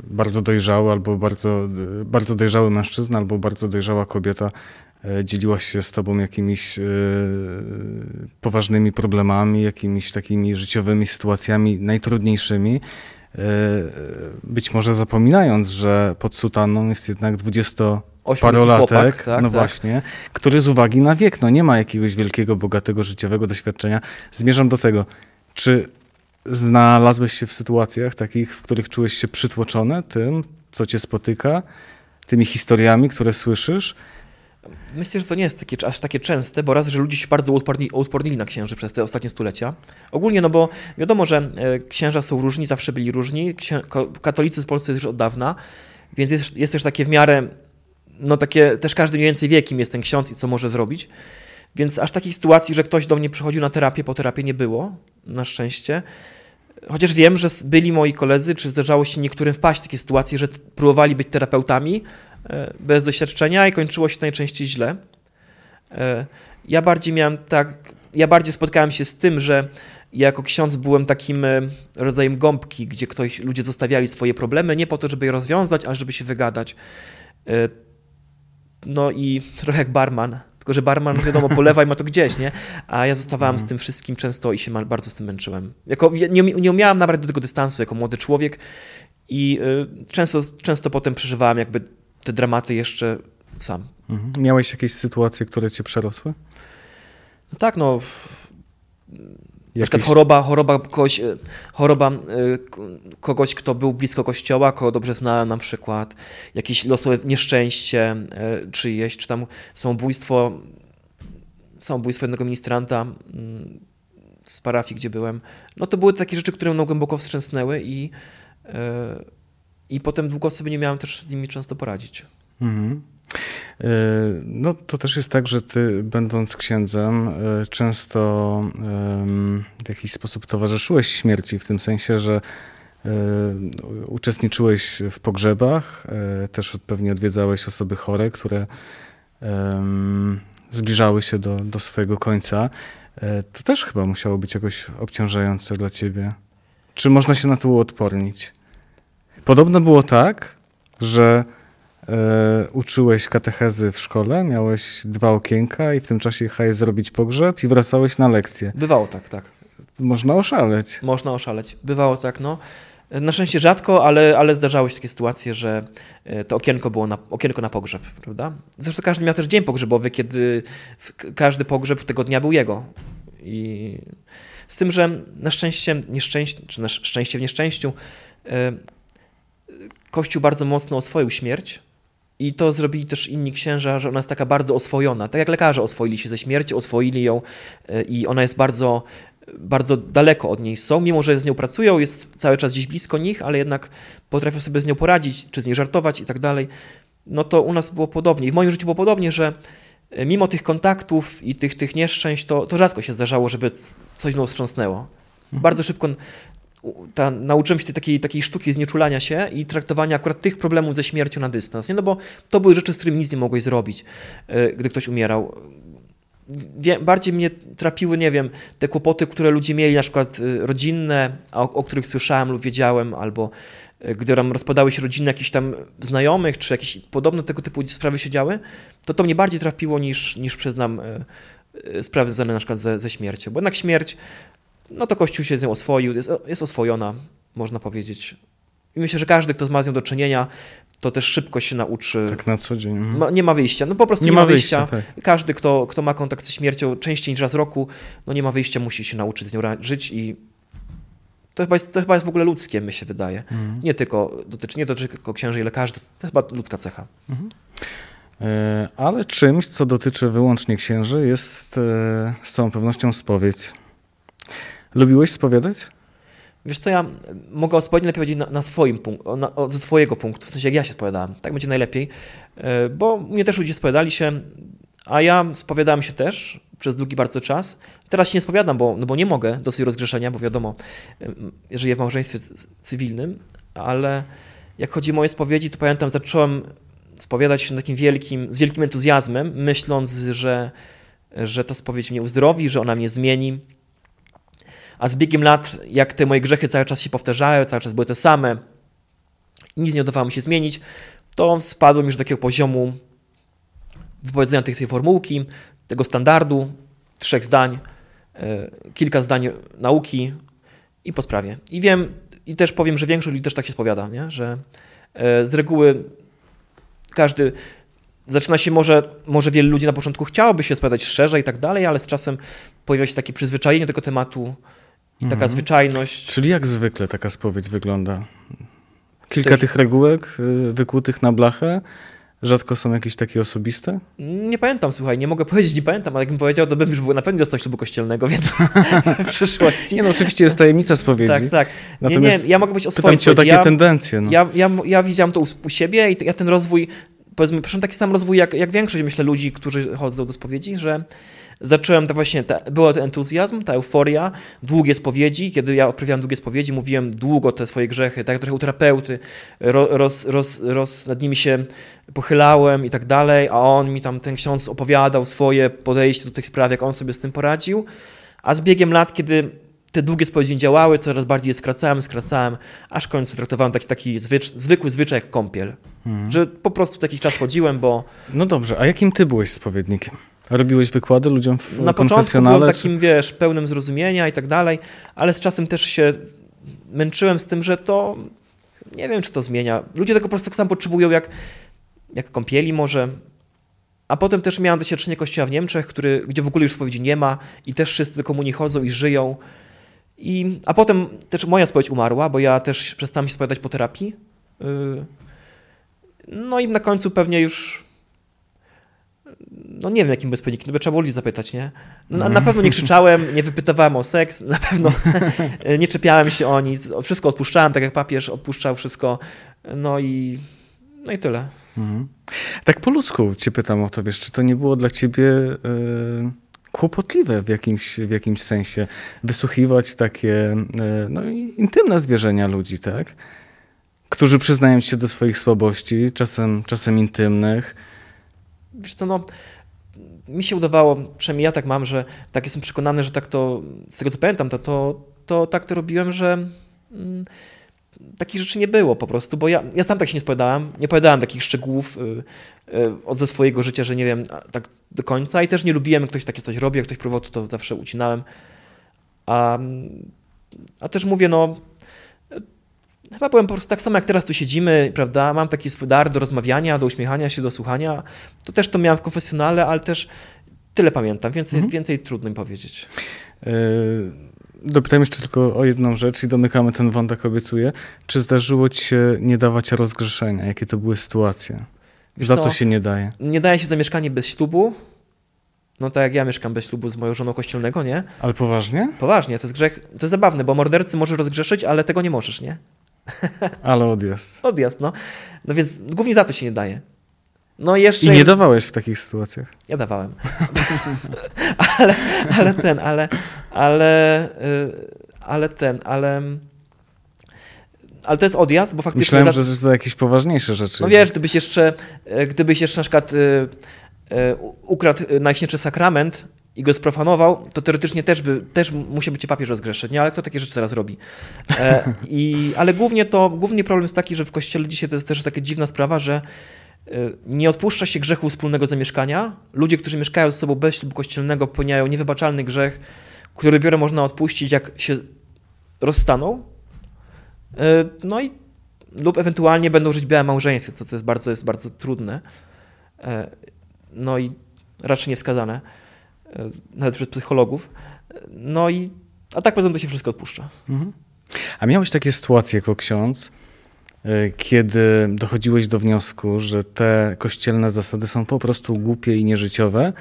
bardzo dojrzały albo bardzo, bardzo dojrzały mężczyzna albo bardzo dojrzała kobieta e, dzieliła się z tobą jakimiś e, poważnymi problemami, jakimiś takimi życiowymi sytuacjami najtrudniejszymi. Być może zapominając, że pod sutanną jest jednak 20 Ośmioletni parolatek, chłopak, tak, no tak. właśnie, który z uwagi na wiek, no nie ma jakiegoś wielkiego, bogatego życiowego doświadczenia. Zmierzam do tego, czy znalazłeś się w sytuacjach takich, w których czułeś się przytłoczony tym, co cię spotyka, tymi historiami, które słyszysz? Myślę, że to nie jest takie, aż takie częste, bo raz, że ludzie się bardzo uodporni, uodpornili na księży przez te ostatnie stulecia. Ogólnie, no bo wiadomo, że e, księża są różni, zawsze byli różni. Katolicy w Polsce jest już od dawna, więc jest, jest też takie w miarę, no takie, też każdy mniej więcej wie, kim jest ten ksiądz i co może zrobić. Więc aż takich sytuacji, że ktoś do mnie przychodził na terapię, po terapii nie było, na szczęście. Chociaż wiem, że byli moi koledzy, czy zdarzało się niektórym wpaść w takie sytuacje, że próbowali być terapeutami e, bez doświadczenia i kończyło się najczęściej źle. E, Ja bardziej miałem tak, ja bardziej spotkałem się z tym, że ja jako ksiądz byłem takim e, rodzajem gąbki, gdzie ktoś, ludzie zostawiali swoje problemy nie po to, żeby je rozwiązać, ale żeby się wygadać. No i trochę jak barman, tylko że barman, wiadomo, polewa i ma to gdzieś, nie? A ja zostawałem z tym wszystkim często i się bardzo z tym męczyłem. Jako, ja nie, nie umiałem nabrać do tego dystansu jako młody człowiek i y, często, często potem przeżywałem jakby te dramaty jeszcze sam. Mhm. Miałeś jakieś sytuacje, które cię przerosły? No tak, no. W- Na przykład choroba, choroba, kogoś, e, choroba e, kogoś, kto był blisko kościoła, kogo dobrze znałem na przykład, jakieś losowe nieszczęście e, czyjeś, czy tam samobójstwo, samobójstwo jednego ministranta z parafii, gdzie byłem. No to były takie rzeczy, które mną głęboko wstrząsnęły i, i potem długo sobie nie miałem też z nimi często poradzić. Mhm. E, no to też jest tak, że ty będąc księdzem e, często w jakiś sposób towarzyszyłeś śmierci, w tym sensie, że uczestniczyłeś w pogrzebach, też pewnie odwiedzałeś osoby chore, które zbliżały się do, do swojego końca. To też chyba musiało być jakoś obciążające dla ciebie. Czy można się na to uodpornić? Podobno było tak, że E, uczyłeś katechezy w szkole, miałeś dwa okienka i w tym czasie jechałeś zrobić pogrzeb i wracałeś na lekcję. Bywało tak, tak. Można oszaleć. Można oszaleć. Bywało tak, no. Na szczęście rzadko, ale, ale zdarzały się takie sytuacje, że e, to okienko było na, okienko na pogrzeb, prawda? Zresztą każdy miał też dzień pogrzebowy, kiedy każdy pogrzeb tego dnia był jego. I z tym, że na szczęście, nieszczęście, czy na szczęście w nieszczęściu, e, Kościół bardzo mocno oswoił śmierć i to zrobili też inni księża, że ona jest taka bardzo oswojona. Tak jak lekarze oswoili się ze śmiercią, oswoili ją e, i ona jest bardzo, bardzo daleko od niej są, mimo że z nią pracują, jest cały czas gdzieś blisko nich, ale jednak potrafią sobie z nią poradzić, czy z niej żartować i tak dalej. No to u nas było podobnie. I w moim życiu było podobnie, że e, mimo tych kontaktów i tych, tych nieszczęść, to, to rzadko się zdarzało, żeby coś mną wstrząsnęło. Mhm. Bardzo szybko ta, nauczyłem się takiej, takiej sztuki znieczulania się i traktowania akurat tych problemów ze śmiercią na dystans. Nie? No bo to były rzeczy, z którymi nic nie mogłeś zrobić, e, gdy ktoś umierał. Bardziej mnie trapiły, nie wiem, te kłopoty, które ludzie mieli, na przykład e, rodzinne, o, o których słyszałem lub wiedziałem, albo e, gdy rozpadały się rodziny jakichś tam znajomych, czy jakieś podobne tego typu sprawy się działy, to to mnie bardziej trapiło niż, niż przyznam sprawy związane na przykład ze, ze śmiercią. Bo jednak śmierć no to Kościół się z nią oswoił, jest, jest oswojona, można powiedzieć. I myślę, że każdy, kto ma z nią do czynienia, to też szybko się nauczy. Tak na co dzień. Ma, nie ma wyjścia. No po prostu nie, nie ma wyjścia. wyjścia. Tak. Każdy, kto, kto ma kontakt ze śmiercią częściej niż raz w roku, no nie ma wyjścia, musi się nauczyć z nią żyć i to chyba jest, to chyba jest w ogóle ludzkie, mi się wydaje. Mhm. Nie tylko dotyczy, nie dotyczy tylko księży i lekarzy, to chyba ludzka cecha. Mhm. E, ale czymś, co dotyczy wyłącznie księży, jest e, z całą pewnością spowiedź. Lubiłeś spowiadać? Wiesz co, ja mogę o lepiej powiedzieć na, na swoim punkcie, ze swojego punktu, w sensie jak ja się spowiadałem. Tak będzie najlepiej, e, bo mnie też ludzie spowiadali się, a ja spowiadałem się też przez długi bardzo czas. Teraz się nie spowiadam, bo, no bo nie mogę dosyć rozgrzeszenia, bo wiadomo, żyję w małżeństwie cywilnym, ale jak chodzi o moje spowiedzi, to pamiętam, zacząłem spowiadać się takim wielkim, z wielkim entuzjazmem, myśląc, że, że ta spowiedź mnie uzdrowi, że ona mnie zmieni, a z biegiem lat, jak te moje grzechy cały czas się powtarzały, cały czas były te same, nic nie udawało mi się zmienić, to spadłem już do takiego poziomu wypowiedzenia tej, tej formułki, tego standardu, trzech zdań, e, kilka zdań nauki i po sprawie. I wiem, i też powiem, że większość ludzi też tak się spowiada, nie? że e, z reguły każdy zaczyna się może, może wielu ludzi na początku chciałoby się spowiadać szczerze i tak dalej, ale z czasem pojawia się takie przyzwyczajenie do tego tematu, i taka mhm. zwyczajność. Czyli jak zwykle taka spowiedź wygląda? Kilka Coś... tych regułek y, wykłutych na blachę? Rzadko są jakieś takie osobiste? Nie pamiętam, słuchaj, nie mogę <laughs> powiedzieć, nie pamiętam, ale jakbym powiedział, to bym już na pewno dostał ślubu kościelnego, więc <laughs> w przyszłości. Nie no, oczywiście jest tajemnica spowiedzi. Tak, tak. Natomiast nie, nie, ja mogę być o swojej cię o takie ja, tendencje. No. Ja, ja, ja widziałem to u, u siebie i ja ten rozwój, powiedzmy, proszę taki sam rozwój jak, jak większość, myślę, ludzi, którzy chodzą do spowiedzi, że zacząłem to właśnie, ta, był ten entuzjazm, ta euforia, długie spowiedzi. Kiedy ja odprawiałem długie spowiedzi, mówiłem długo te swoje grzechy, tak trochę u terapeuty, roz, roz, roz, nad nimi się pochylałem i tak dalej, a on mi tam, ten ksiądz opowiadał swoje podejście do tych spraw, jak on sobie z tym poradził. A z biegiem lat, kiedy te długie spowiedzi działały, coraz bardziej je skracałem, skracałem, aż w końcu traktowałem taki, taki zwycz, zwykły zwyczaj jak kąpiel. Mhm. Że po prostu co jakiś czas chodziłem, bo... No dobrze, a jakim ty byłeś spowiednikiem? Robiłeś wykłady ludziom w Na początku byłem takim, wiesz, pełnym zrozumienia i tak dalej, ale z czasem też się męczyłem z tym, że to nie wiem, czy to zmienia. Ludzie tego po prostu tak samo potrzebują jak, jak kąpieli może, A potem też miałem doświadczenie kościoła w Niemczech, który, gdzie w ogóle już spowiedzi nie ma i też wszyscy do komunii chodzą i żyją. I, a potem też moja spowiedź umarła, bo ja też przestałem się spowiadać po terapii. Y, no i na końcu pewnie już no nie wiem jakim bezpośrednikiem, no by trzeba było ludzi zapytać, nie? No, na, na pewno nie krzyczałem, nie wypytywałem o seks, na pewno <laughs> nie czepiałem się o nic, wszystko odpuszczałem, tak jak papież odpuszczał wszystko, no i, no i tyle. Mhm. Tak po ludzku cię pytam o to, wiesz, czy to nie było dla ciebie yy, kłopotliwe w jakimś, w jakimś sensie wysłuchiwać takie yy, no, intymne zwierzenia ludzi, tak? Którzy przyznają się do swoich słabości, czasem, czasem intymnych. Wiesz co, no, mi się udawało, przynajmniej ja tak mam, że tak jestem przekonany, że tak to, z tego co pamiętam, to, to, to tak to robiłem, że mm, takich rzeczy nie było po prostu, bo ja, ja sam tak się nie spowiadałem, nie opowiadałem takich szczegółów y, y, od ze swojego życia, że nie wiem tak do końca i też nie lubiłem, jak ktoś takie coś robi, jak ktoś próbował, to, to zawsze ucinałem. A, a też mówię, no chyba byłem po prostu tak samo jak teraz tu siedzimy, prawda, mam taki swój dar do rozmawiania, do uśmiechania się, do słuchania, to też to miałem w konfesjonale, ale też tyle pamiętam, więcej, mhm. więcej trudno mi powiedzieć. Yy, dopytam jeszcze tylko o jedną rzecz i domykamy ten wątek, obiecuję. Czy zdarzyło ci się nie dawać rozgrzeszenia? Jakie to były sytuacje? Wiesz za co, co się nie daje? Nie daje się za mieszkanie bez ślubu, no tak jak ja mieszkam bez ślubu z moją żoną kościelnego, nie? Ale poważnie? Poważnie, to jest grzech, to jest zabawne, bo mordercy możesz rozgrzeszyć, ale tego nie możesz, nie? <laughs> Ale odjazd. Odjazd, no. No więc głównie za to się nie daje. No jeszcze... I nie dawałeś w takich sytuacjach? Ja dawałem. <laughs> ale, ale ten, ale, ale, y, ale ten, ale... Ale to jest odjazd, bo faktycznie... Myślałem, za... że za jakieś poważniejsze rzeczy. No wiesz, gdybyś jeszcze, y, gdybyś jeszcze na przykład y, ukradł Najświętszy Sakrament i go sprofanował, to teoretycznie też, by, też musiałby cię papież rozgrzeszyć, nie? Ale kto takie rzeczy teraz robi? E, i, ale głównie to, głównie problem jest taki, że w kościele dzisiaj to jest też taka dziwna sprawa, że e, nie odpuszcza się grzechu wspólnego zamieszkania. Ludzie, którzy mieszkają ze sobą bez ślubu kościelnego, popełniają niewybaczalny grzech, który dopiero można odpuścić, jak się rozstaną. E, no i lub ewentualnie będą żyć białe małżeństwie, co, co jest bardzo, jest bardzo trudne. E, no i raczej niewskazane. E, nawet przez psychologów. No i, a tak poza tym to się wszystko odpuszcza. Mhm. A miałeś takie sytuacje jako ksiądz, e, kiedy dochodziłeś do wniosku, że te kościelne zasady są po prostu głupie i nieżyciowe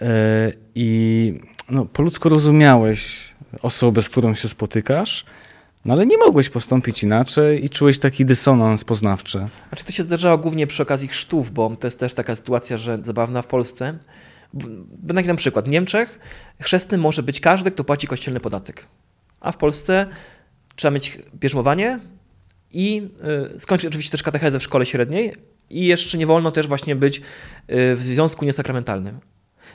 e, i no, po ludzku rozumiałeś osobę, z którą się spotykasz, no ale nie mogłeś postąpić inaczej i czułeś taki dysonans poznawczy. Znaczy to się zdarzało głównie przy okazji chrztów, bo to jest też taka sytuacja, że zabawna w Polsce, Będę na przykład. W Niemczech chrzestny może być każdy, kto płaci kościelny podatek. A w Polsce trzeba mieć bierzmowanie i y, skończyć oczywiście też katechezę w szkole średniej i jeszcze nie wolno też właśnie być y, w związku niesakramentalnym.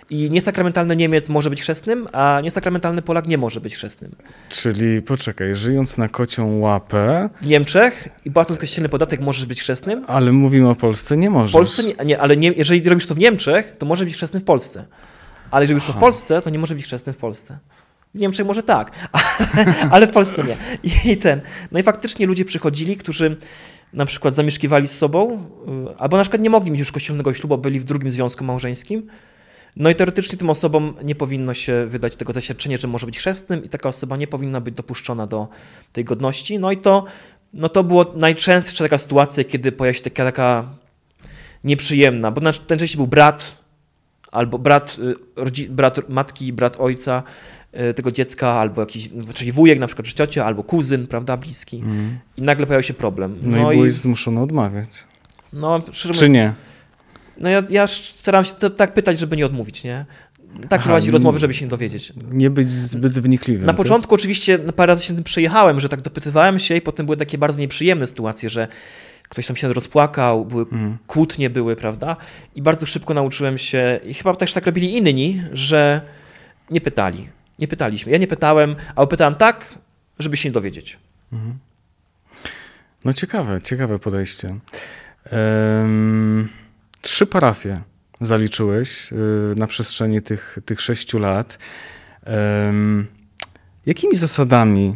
I niesakramentalny Niemiec może być chrzestnym, a niesakramentalny Polak nie może być chrzestnym. Czyli poczekaj, żyjąc na kocią łapę. W Niemczech i płacąc kościelny podatek możesz być chrzestnym. Ale mówimy o Polsce, nie możesz. W Polsce nie, nie ale nie, jeżeli robisz to w Niemczech, to może być chrzestny w Polsce. Ale jeżeli robisz to w Polsce, to nie może być chrzestny w Polsce. W Niemczech może tak, <laughs> ale w Polsce nie. I ten. No i faktycznie ludzie przychodzili, którzy na przykład zamieszkiwali z sobą, y, albo na przykład nie mogli mieć już kościelnego ślubu, byli w drugim związku małżeńskim no i teoretycznie tym osobom nie powinno się wydać tego zaświadczenia, że może być chrzestnym i taka osoba nie powinna być dopuszczona do tej godności. No i to, no to było najczęstsza taka sytuacja, kiedy pojawia się taka, taka nieprzyjemna, bo najczęściej był brat albo brat, y, brat matki, brat ojca y, tego dziecka, albo jakiś, czyli wujek na przykład, czy ciocia, albo kuzyn, prawda, bliski. Mm. I nagle pojawił się problem. No, no i byłeś i... zmuszony odmawiać. No, Czy nie? No ja, ja staram się to, tak pytać, żeby nie odmówić, nie? Tak prowadzić rozmowy, żeby się dowiedzieć. Nie być zbyt wnikliwym. Na tak? początku oczywiście parę razy się tym przejechałem, że tak dopytywałem się i potem były takie bardzo nieprzyjemne sytuacje, że ktoś tam się rozpłakał, były mm. kłótnie były, prawda? I bardzo szybko nauczyłem się, i chyba też tak robili inni, że nie pytali. Nie pytaliśmy. Ja nie pytałem, a pytałem tak, żeby się nie dowiedzieć. Mm. No ciekawe, ciekawe podejście. Um... Trzy parafie zaliczyłeś y, na przestrzeni tych, tych sześciu lat. Jakimi zasadami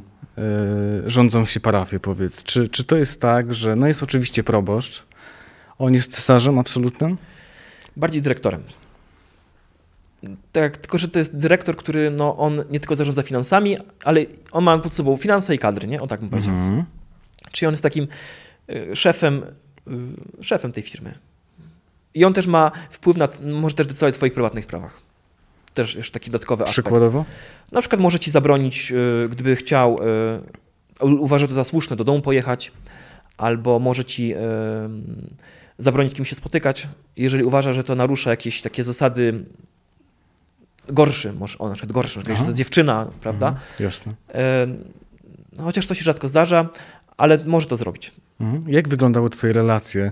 y, rządzą się parafie, powiedz? Czy, czy to jest tak, że no jest oczywiście proboszcz, on jest cesarzem absolutnym? bardziej dyrektorem. Tak, tylko że to jest dyrektor, który no, on nie tylko zarządza finansami, ale on ma pod sobą finanse i kadry, nie? O tak bym powiedział. Mhm. Czyli on jest takim y, szefem, szefem tej firmy. I on też ma wpływ na, może też decydować o twoich prywatnych sprawach. Też jeszcze taki dodatkowy aspekt. Przykładowo? Na przykład może ci zabronić, y, gdyby chciał, y, uważa to za słuszne, do domu pojechać, albo może ci y, zabronić kim się spotykać, jeżeli uważa, że to narusza jakieś takie zasady gorszy, może, o na przykład gorszy, że to jest dziewczyna, prawda? Mhm, jasne. No, chociaż to się rzadko zdarza, ale może to zrobić. Mhm. Jak wyglądały twoje relacje e,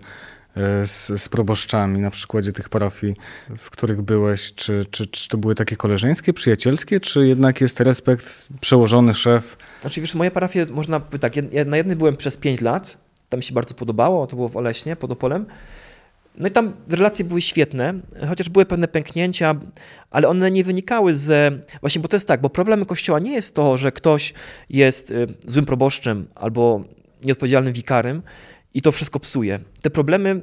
z, z proboszczami na przykładzie tych parafii, w których byłeś? Czy, czy, czy to były takie koleżeńskie, przyjacielskie, czy jednak jest respekt, przełożony szef? Znaczy wiesz, moje parafie, można tak, ja na jednej byłem przez 5 lat, tam mi się bardzo podobało, to było w Oleśnie, pod Opolem. No i tam relacje były świetne, chociaż były pewne pęknięcia, ale one nie wynikały z. Właśnie, bo to jest tak, bo problemem kościoła nie jest to, że ktoś jest y, złym proboszczem albo nieodpowiedzialnym wikarym i to wszystko psuje. Te problemy,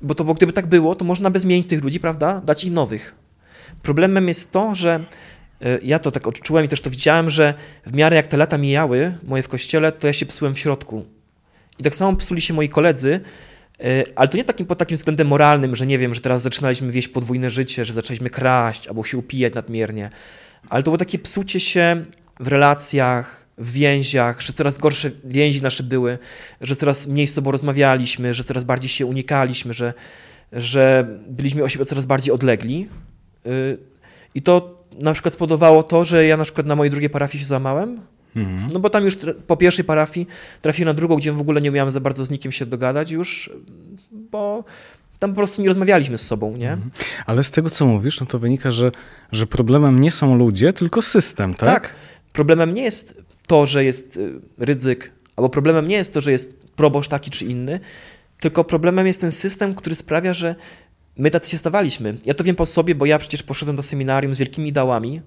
bo to bo gdyby tak było, to można by zmienić tych ludzi, prawda? Dać ich nowych. Problemem jest to, że y, ja to tak odczułem i też to widziałem, że w miarę jak te lata mijały, moje w kościele, to ja się psułem w środku. I tak samo psuli się moi koledzy, E, ale to nie takim, pod takim względem moralnym, że nie wiem, że teraz zaczynaliśmy wieść podwójne życie, że zaczęliśmy kraść albo się upijać nadmiernie. Ale to było takie psucie się w relacjach, w więziach, że coraz gorsze więzi nasze były, że coraz mniej z sobą rozmawialiśmy, że coraz bardziej się unikaliśmy, że, że byliśmy o siebie coraz bardziej odlegli. E, I to na przykład spowodowało to, że ja na przykład na mojej drugiej parafii się załamałem, Mhm. No bo tam już po pierwszej parafii trafiłem na drugą, gdzie w ogóle nie miałem za bardzo z nikim się dogadać już, bo tam po prostu nie rozmawialiśmy z sobą, nie? Mhm. Ale z tego, co mówisz, no to wynika, że, że problemem nie są ludzie, tylko system, tak? Tak. Problemem nie jest to, że jest y, ryzyk, albo problemem nie jest to, że jest proboszcz taki czy inny, tylko problemem jest ten system, który sprawia, że my tacy się stawaliśmy. Ja to wiem po sobie, bo ja przecież poszedłem do seminarium z wielkimi ideałami,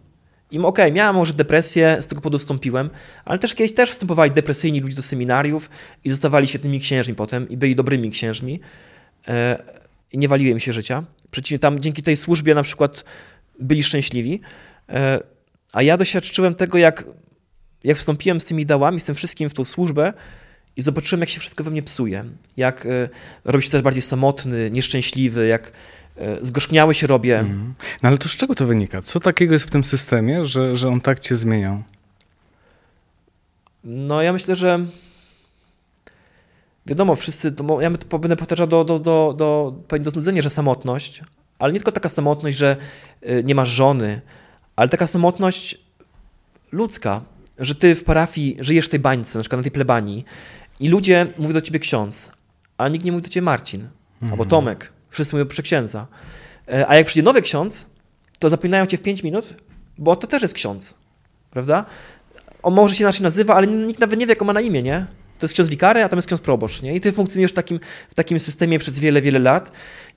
i okej, okay, miałem może depresję, z tego powodu wstąpiłem, ale też kiedyś też wstępowali depresyjni ludzie do seminariów i zostawali świetnymi księżmi potem i byli dobrymi księżmi e, i nie waliło im się życia. Przeciwnie, tam dzięki tej służbie na przykład byli szczęśliwi, e, a ja doświadczyłem tego, jak, jak wstąpiłem z tymi ideałami, z tym wszystkim w tą służbę i zobaczyłem, jak się wszystko we mnie psuje, jak e, robi się też bardziej samotny, nieszczęśliwy, jak E, zgorzkniały się robię. Mhm. No ale to z czego to wynika? Co takiego jest w tym systemie, że, że on tak cię zmieniał? No ja myślę, że wiadomo, wszyscy, to, ja będę powtarzał do, do, do, do, do znudzenia, że samotność, ale nie tylko taka samotność, że e, nie masz żony, ale taka samotność ludzka, że ty w parafii żyjesz w tej bańce, na przykład na tej plebanii i ludzie mówią do ciebie ksiądz, a nikt nie mówi do ciebie Marcin mhm. albo Tomek wszyscy mówią księdza. E, a jak przyjdzie nowy ksiądz, to zapominają cię w 5 minut, bo to też jest ksiądz, prawda? On może się inaczej nazywa, ale nikt nawet nie wie, jak on ma na imię, nie? To jest ksiądz wikary, a tam jest ksiądz proboszcz, nie? I ty funkcjonujesz w takim, w takim systemie przez wiele, wiele lat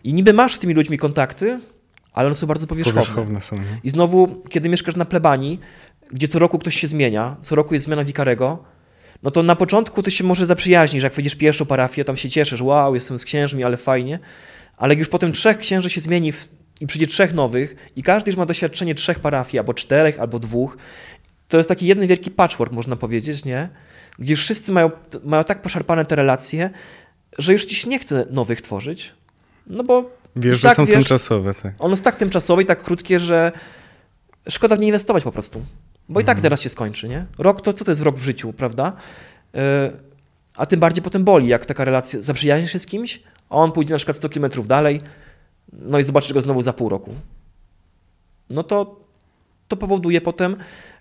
i niby masz z tymi ludźmi kontakty, ale one są bardzo powierzchowne. powierzchowne są, I znowu, kiedy mieszkasz na plebanii, gdzie co roku ktoś się zmienia, co roku jest zmiana wikarego, no to na początku ty się może zaprzyjaźnisz, jak wejdziesz pierwszą parafię, tam się cieszysz, wow, jestem z księżmi, ale fajnie, ale już potem trzech księży się zmieni w, i przyjdzie trzech nowych i każdy już ma doświadczenie trzech parafii, albo czterech, albo dwóch, to jest taki jeden wielki patchwork, można powiedzieć, nie? Gdzie już wszyscy mają, mają tak poszarpane te relacje, że już ci się nie chce nowych tworzyć, no bo... Wiesz, tak, że są wiesz, tymczasowe, tak. Ono jest tak tymczasowe i tak krótkie, że szkoda w nie inwestować po prostu. Bo i tak mhm. zaraz się skończy, nie? Rok to co to jest rok w życiu, prawda? Yy, a tym bardziej potem boli, jak taka relacja, zaprzyjaźnisz się z kimś, a on pójdzie na przykład 100 km dalej, no i zobaczysz go znowu za pół roku. No to, to powoduje potem,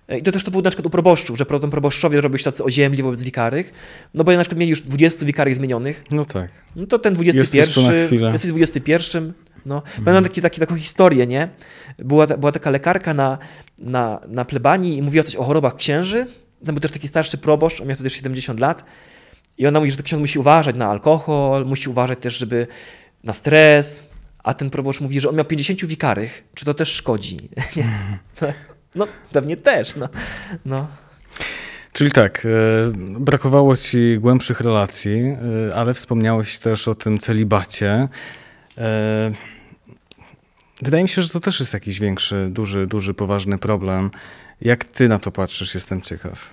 i to też to było na przykład u proboszczów, że potem proboszczowie robią się tacy oziębli wobec wikarych, no bo ja na przykład mieli już 20 wikarych zmienionych. No tak. No to ten 21, jesteś 21, no. Mhm. Pamiętam taki, taki, taką historię, nie? Była, była taka lekarka na, na, na plebanii i mówiła coś o chorobach księży. Tam był też taki starszy proboszcz, on miał wtedy 70 lat i ona mówi, że ksiądz musi uważać na alkohol, musi uważać też, żeby na stres, a ten proboszcz mówi, że on miał 50 wikarych. Czy to też szkodzi? <laughs> no, pewnie też. No. no. Czyli tak, e, brakowało ci głębszych relacji, e, ale wspomniałeś też o tym celibacie. E, Wydaje mi się, że to też jest jakiś większy, duży, duży, poważny problem. Jak ty na to patrzysz, jestem ciekaw.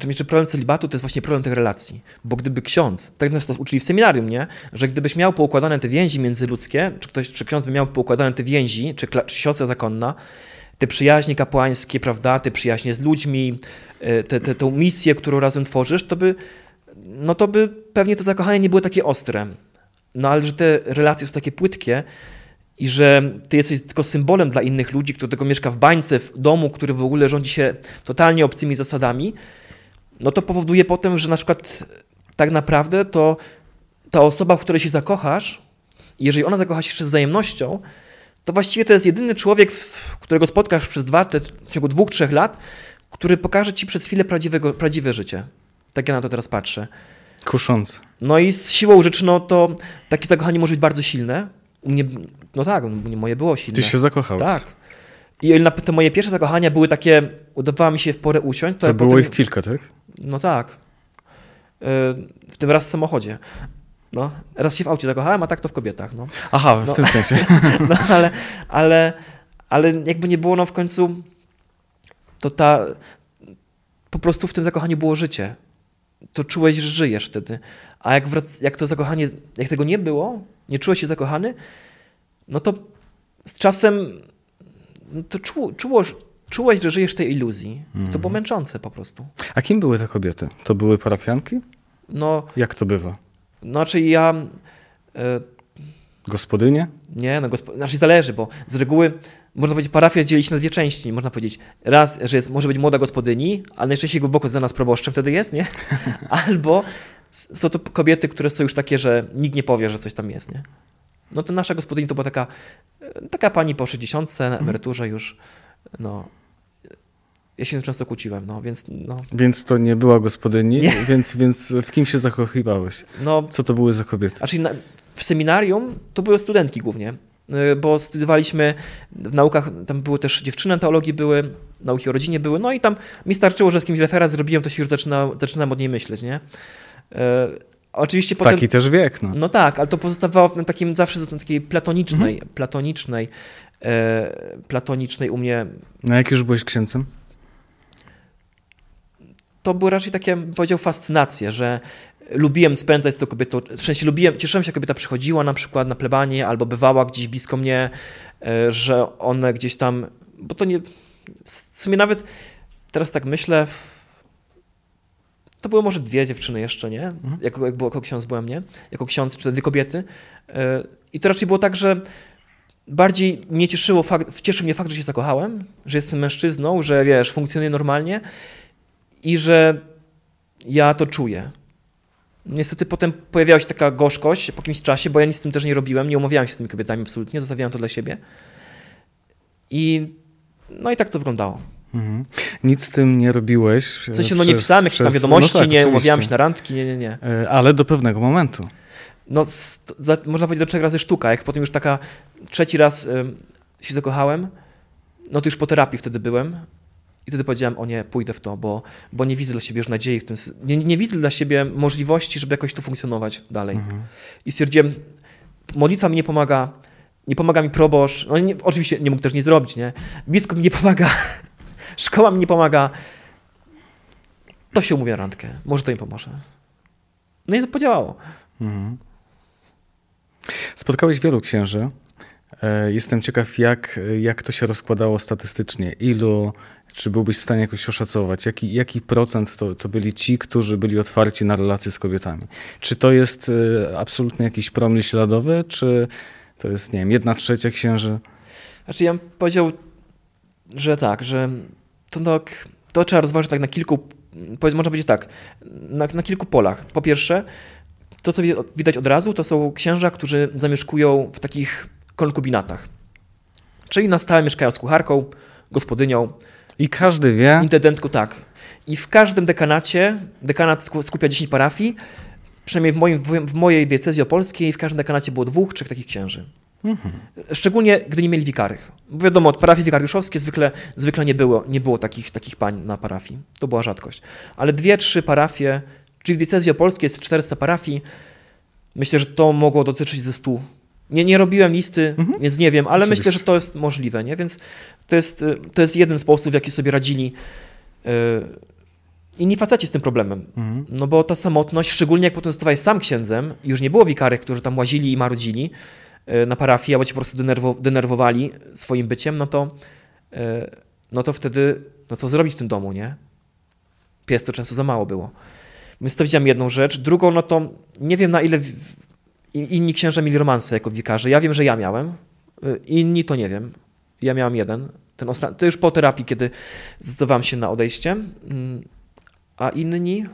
To jeszcze problem celibatu to jest właśnie problem tych relacji. Bo gdyby ksiądz, tak nas uczyli w seminarium, nie? że gdybyś miał poukładane te więzi międzyludzkie, czy ktoś, czy ksiądz by miał poukładane te więzi, czy, czy siostra zakonna, te przyjaźnie kapłańskie, prawda, te przyjaźnie z ludźmi, e, te, te, tę misję, którą razem tworzysz, to by, no to by pewnie to zakochanie nie było takie ostre. No ale że te relacje są takie płytkie i że ty jesteś tylko symbolem dla innych ludzi, kto tylko mieszka w bańce, w domu, który w ogóle rządzi się totalnie obcymi zasadami, no to powoduje potem, że na przykład tak naprawdę to ta osoba, w której się zakochasz, jeżeli ona zakocha się z wzajemnością, to właściwie to jest jedyny człowiek, którego spotkasz przez dwa, te, w ciągu dwóch, trzech lat, który pokaże ci przez chwilę prawdziwego, prawdziwe życie. Tak ja na to teraz patrzę. Kuszące. No i z siłą rzeczy, no to takie zakochanie może być bardzo silne. U mnie, no tak, moje było silne. Ty się zakochałeś. Tak. I te moje pierwsze zakochania były takie, udawało mi się w porę usiąść. To, to było potem... ich kilka, tak? No tak. Y, w tym raz w samochodzie. No, raz się w aucie zakochałem, a tak to w kobietach. No. Aha, w no. tym sensie. <laughs> No, ale, ale, ale jakby nie było, no w końcu to ta, po prostu w tym zakochaniu było życie. To czułeś, że żyjesz wtedy. A jak, wrac, jak to zakochanie, jak tego nie było, nie czułeś się zakochany, no to z czasem no to czu, czuło, czułeś, że żyjesz w tej iluzji. To było mhm. męczące po prostu. A kim były te kobiety? To były parafianki? No. Jak to bywa? Znaczy ja... E, Gospodynie? Nie, no gospo... znaczy zależy, bo z reguły można powiedzieć, parafia dzieli się na dwie części. Można powiedzieć raz, że jest, może być młoda gospodyni, ale najczęściej głęboko za nas proboszczem wtedy jest, nie? <laughs> Albo są to kobiety, które są już takie, że nikt nie powie, że coś tam jest, nie? No to nasza gospodyni to była taka, taka pani po 60 na mhm. emeryturze już, no. Ja się często kłóciłem, no więc... No. Więc to nie była gospodyni, nie. <laughs> Więc, więc w kim się zakochiwałeś? No, Co to były za kobiety? Znaczy na, w seminarium to były studentki głównie, y, bo studiowaliśmy w naukach, tam były też dziewczyny teologii były, nauki o rodzinie były, no i tam mi starczyło, że z kimś referat zrobiłem, to się już zaczyna, zaczynam od niej myśleć, nie? Y, Oczywiście potem, Taki też wiek. No. no tak, ale to pozostawało na takim zawsze na takiej platonicznej, mhm. platonicznej, e, platonicznej u mnie. No jak już byłeś księcem? To były raczej takie, bym powiedział, fascynacje, że lubiłem spędzać z tą kobietą, w sensie lubiłem, cieszyłem się, jak kobieta przychodziła na przykład na plebanie albo bywała gdzieś blisko mnie, e, że one gdzieś tam, bo to nie, w sumie nawet teraz tak myślę, to były może dwie dziewczyny jeszcze, nie? Mhm. Jako, jak było, jako ksiądz byłem, nie? Jako ksiądz, czy dwie kobiety. E, I to raczej było tak, że bardziej mnie cieszyło fakt, cieszył mnie fakt, że się zakochałem, że jestem mężczyzną, że wiesz, funkcjonuję normalnie i że ja to czuję. Niestety potem pojawiała się taka gorzkość po jakimś czasie, bo ja nic z tym też nie robiłem, nie umawiałem się z tymi kobietami absolutnie, zostawiałem to dla siebie. I no i tak to wyglądało. Mhm. Nic z tym nie robiłeś. W sensie, no nie pisałem jakichś tam wiadomości, no tak, nie umawiałem się na randki, nie, nie, nie. E, ale do pewnego momentu. No, za, można powiedzieć do trzech razy sztuka. Jak potem już taka trzeci raz y, się zakochałem, no to już po terapii wtedy byłem. I wtedy powiedziałem, o nie, pójdę w to, bo, bo nie widzę dla siebie już nadziei w tym. Nie, nie widzę dla siebie możliwości, żeby jakoś tu funkcjonować dalej. Mhm. I stwierdziłem, modlitwa mi nie pomaga, nie pomaga mi proboszcz. No, nie, oczywiście nie mógł też nie zrobić, nie? Biskup mi nie pomaga. <laughs> Szkoła mi nie pomaga. To się umówię randkę. Może to im pomoże. No i to podziałało. Mhm. Spotkałeś wielu księży. E, jestem ciekaw, jak, jak to się rozkładało statystycznie. Ilu, czy byłbyś w stanie jakoś oszacować, jaki, jaki procent to, to byli ci, którzy byli otwarci na relacje z kobietami? Czy to jest e, absolutnie jakiś promil śladowy, czy to jest, nie wiem, jedna trzecia księży? Znaczy ja bym powiedział, że tak, że to, tak, to trzeba rozważyć tak na kilku, można powiedzieć tak, na, na kilku polach. Po pierwsze, to co widać od razu, to są księża, którzy zamieszkują w takich konkubinatach. Czyli na stałe mieszkają z kucharką, gospodynią. I każdy wie. Intendentku, tak. I w każdym dekanacie, dekanat skupia 10 parafii, przynajmniej w, moim, w mojej diecezji opolskiej, w każdym dekanacie było dwóch, trzech takich księży. Mhm. Szczególnie, gdy nie mieli wikarych. Bo wiadomo, od parafii wikariuszowskie zwykle, zwykle nie było, nie było takich, takich pań na parafii. To była rzadkość. Ale dwie, trzy parafie, czyli w diecezji opolskiej jest 400 parafii, myślę, że to mogło dotyczyć ze 100 Nie, nie robiłem listy, mhm. więc nie wiem, ale Oczywiście. myślę, że to jest możliwe, nie? Więc to jest, to jest jeden sposób, w jaki sobie radzili yy, inni faceci z tym problemem. Mhm. No bo ta samotność, szczególnie jak potem zostawałeś sam księdzem, już nie było wikarek, którzy tam łazili i marudzili yy, na parafii, albo cię po prostu denerwo, denerwowali swoim byciem, no to, yy, no to wtedy, no co zrobić w tym domu, nie? Pies to często za mało było. Więc to widziałem jedną rzecz. Drugą, no to nie wiem na ile inni księża mieli romanse jako wikarze. Ja wiem, że ja miałem. Y, inni to nie wiem. Ja miałem jeden. Ten to już po terapii, kiedy zdecydowałem się na odejście. Mm, a inni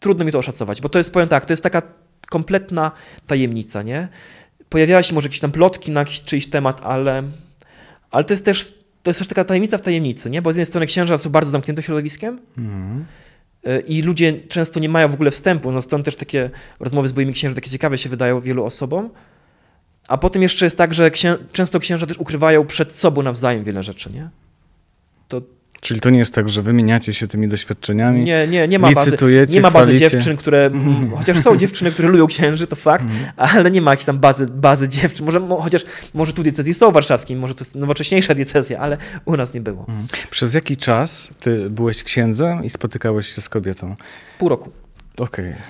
trudno mi to oszacować, bo to jest, powiem tak, to jest taka kompletna tajemnica, nie? Pojawiały się może jakieś tam plotki na jakiś czyjś temat, ale, ale to jest też to jest też taka tajemnica w tajemnicy, nie? Bo z jednej strony księża są bardzo zamkniętym środowiskiem, mm. I ludzie często nie mają w ogóle wstępu, no stąd też takie rozmowy z byłymi księży takie ciekawe się wydają wielu osobom. A potem jeszcze jest tak, że księ... często księża też ukrywają przed sobą nawzajem wiele rzeczy, nie? To Czyli to nie jest tak, że wymieniacie się tymi doświadczeniami? Nie, nie, nie ma bazy, nie ma bazy dziewczyn, które, chociaż są dziewczyny, które lubią księży, to fakt, mhm. ale nie ma jakiejś tam bazy, bazy dziewczyn. Może, chociaż może tu diecezji są warszawskim, może to jest nowocześniejsza diecezja, ale u nas nie było. Mhm. Przez jaki czas ty byłeś księdzem i spotykałeś się z kobietą? Pół roku. Okej. Okay.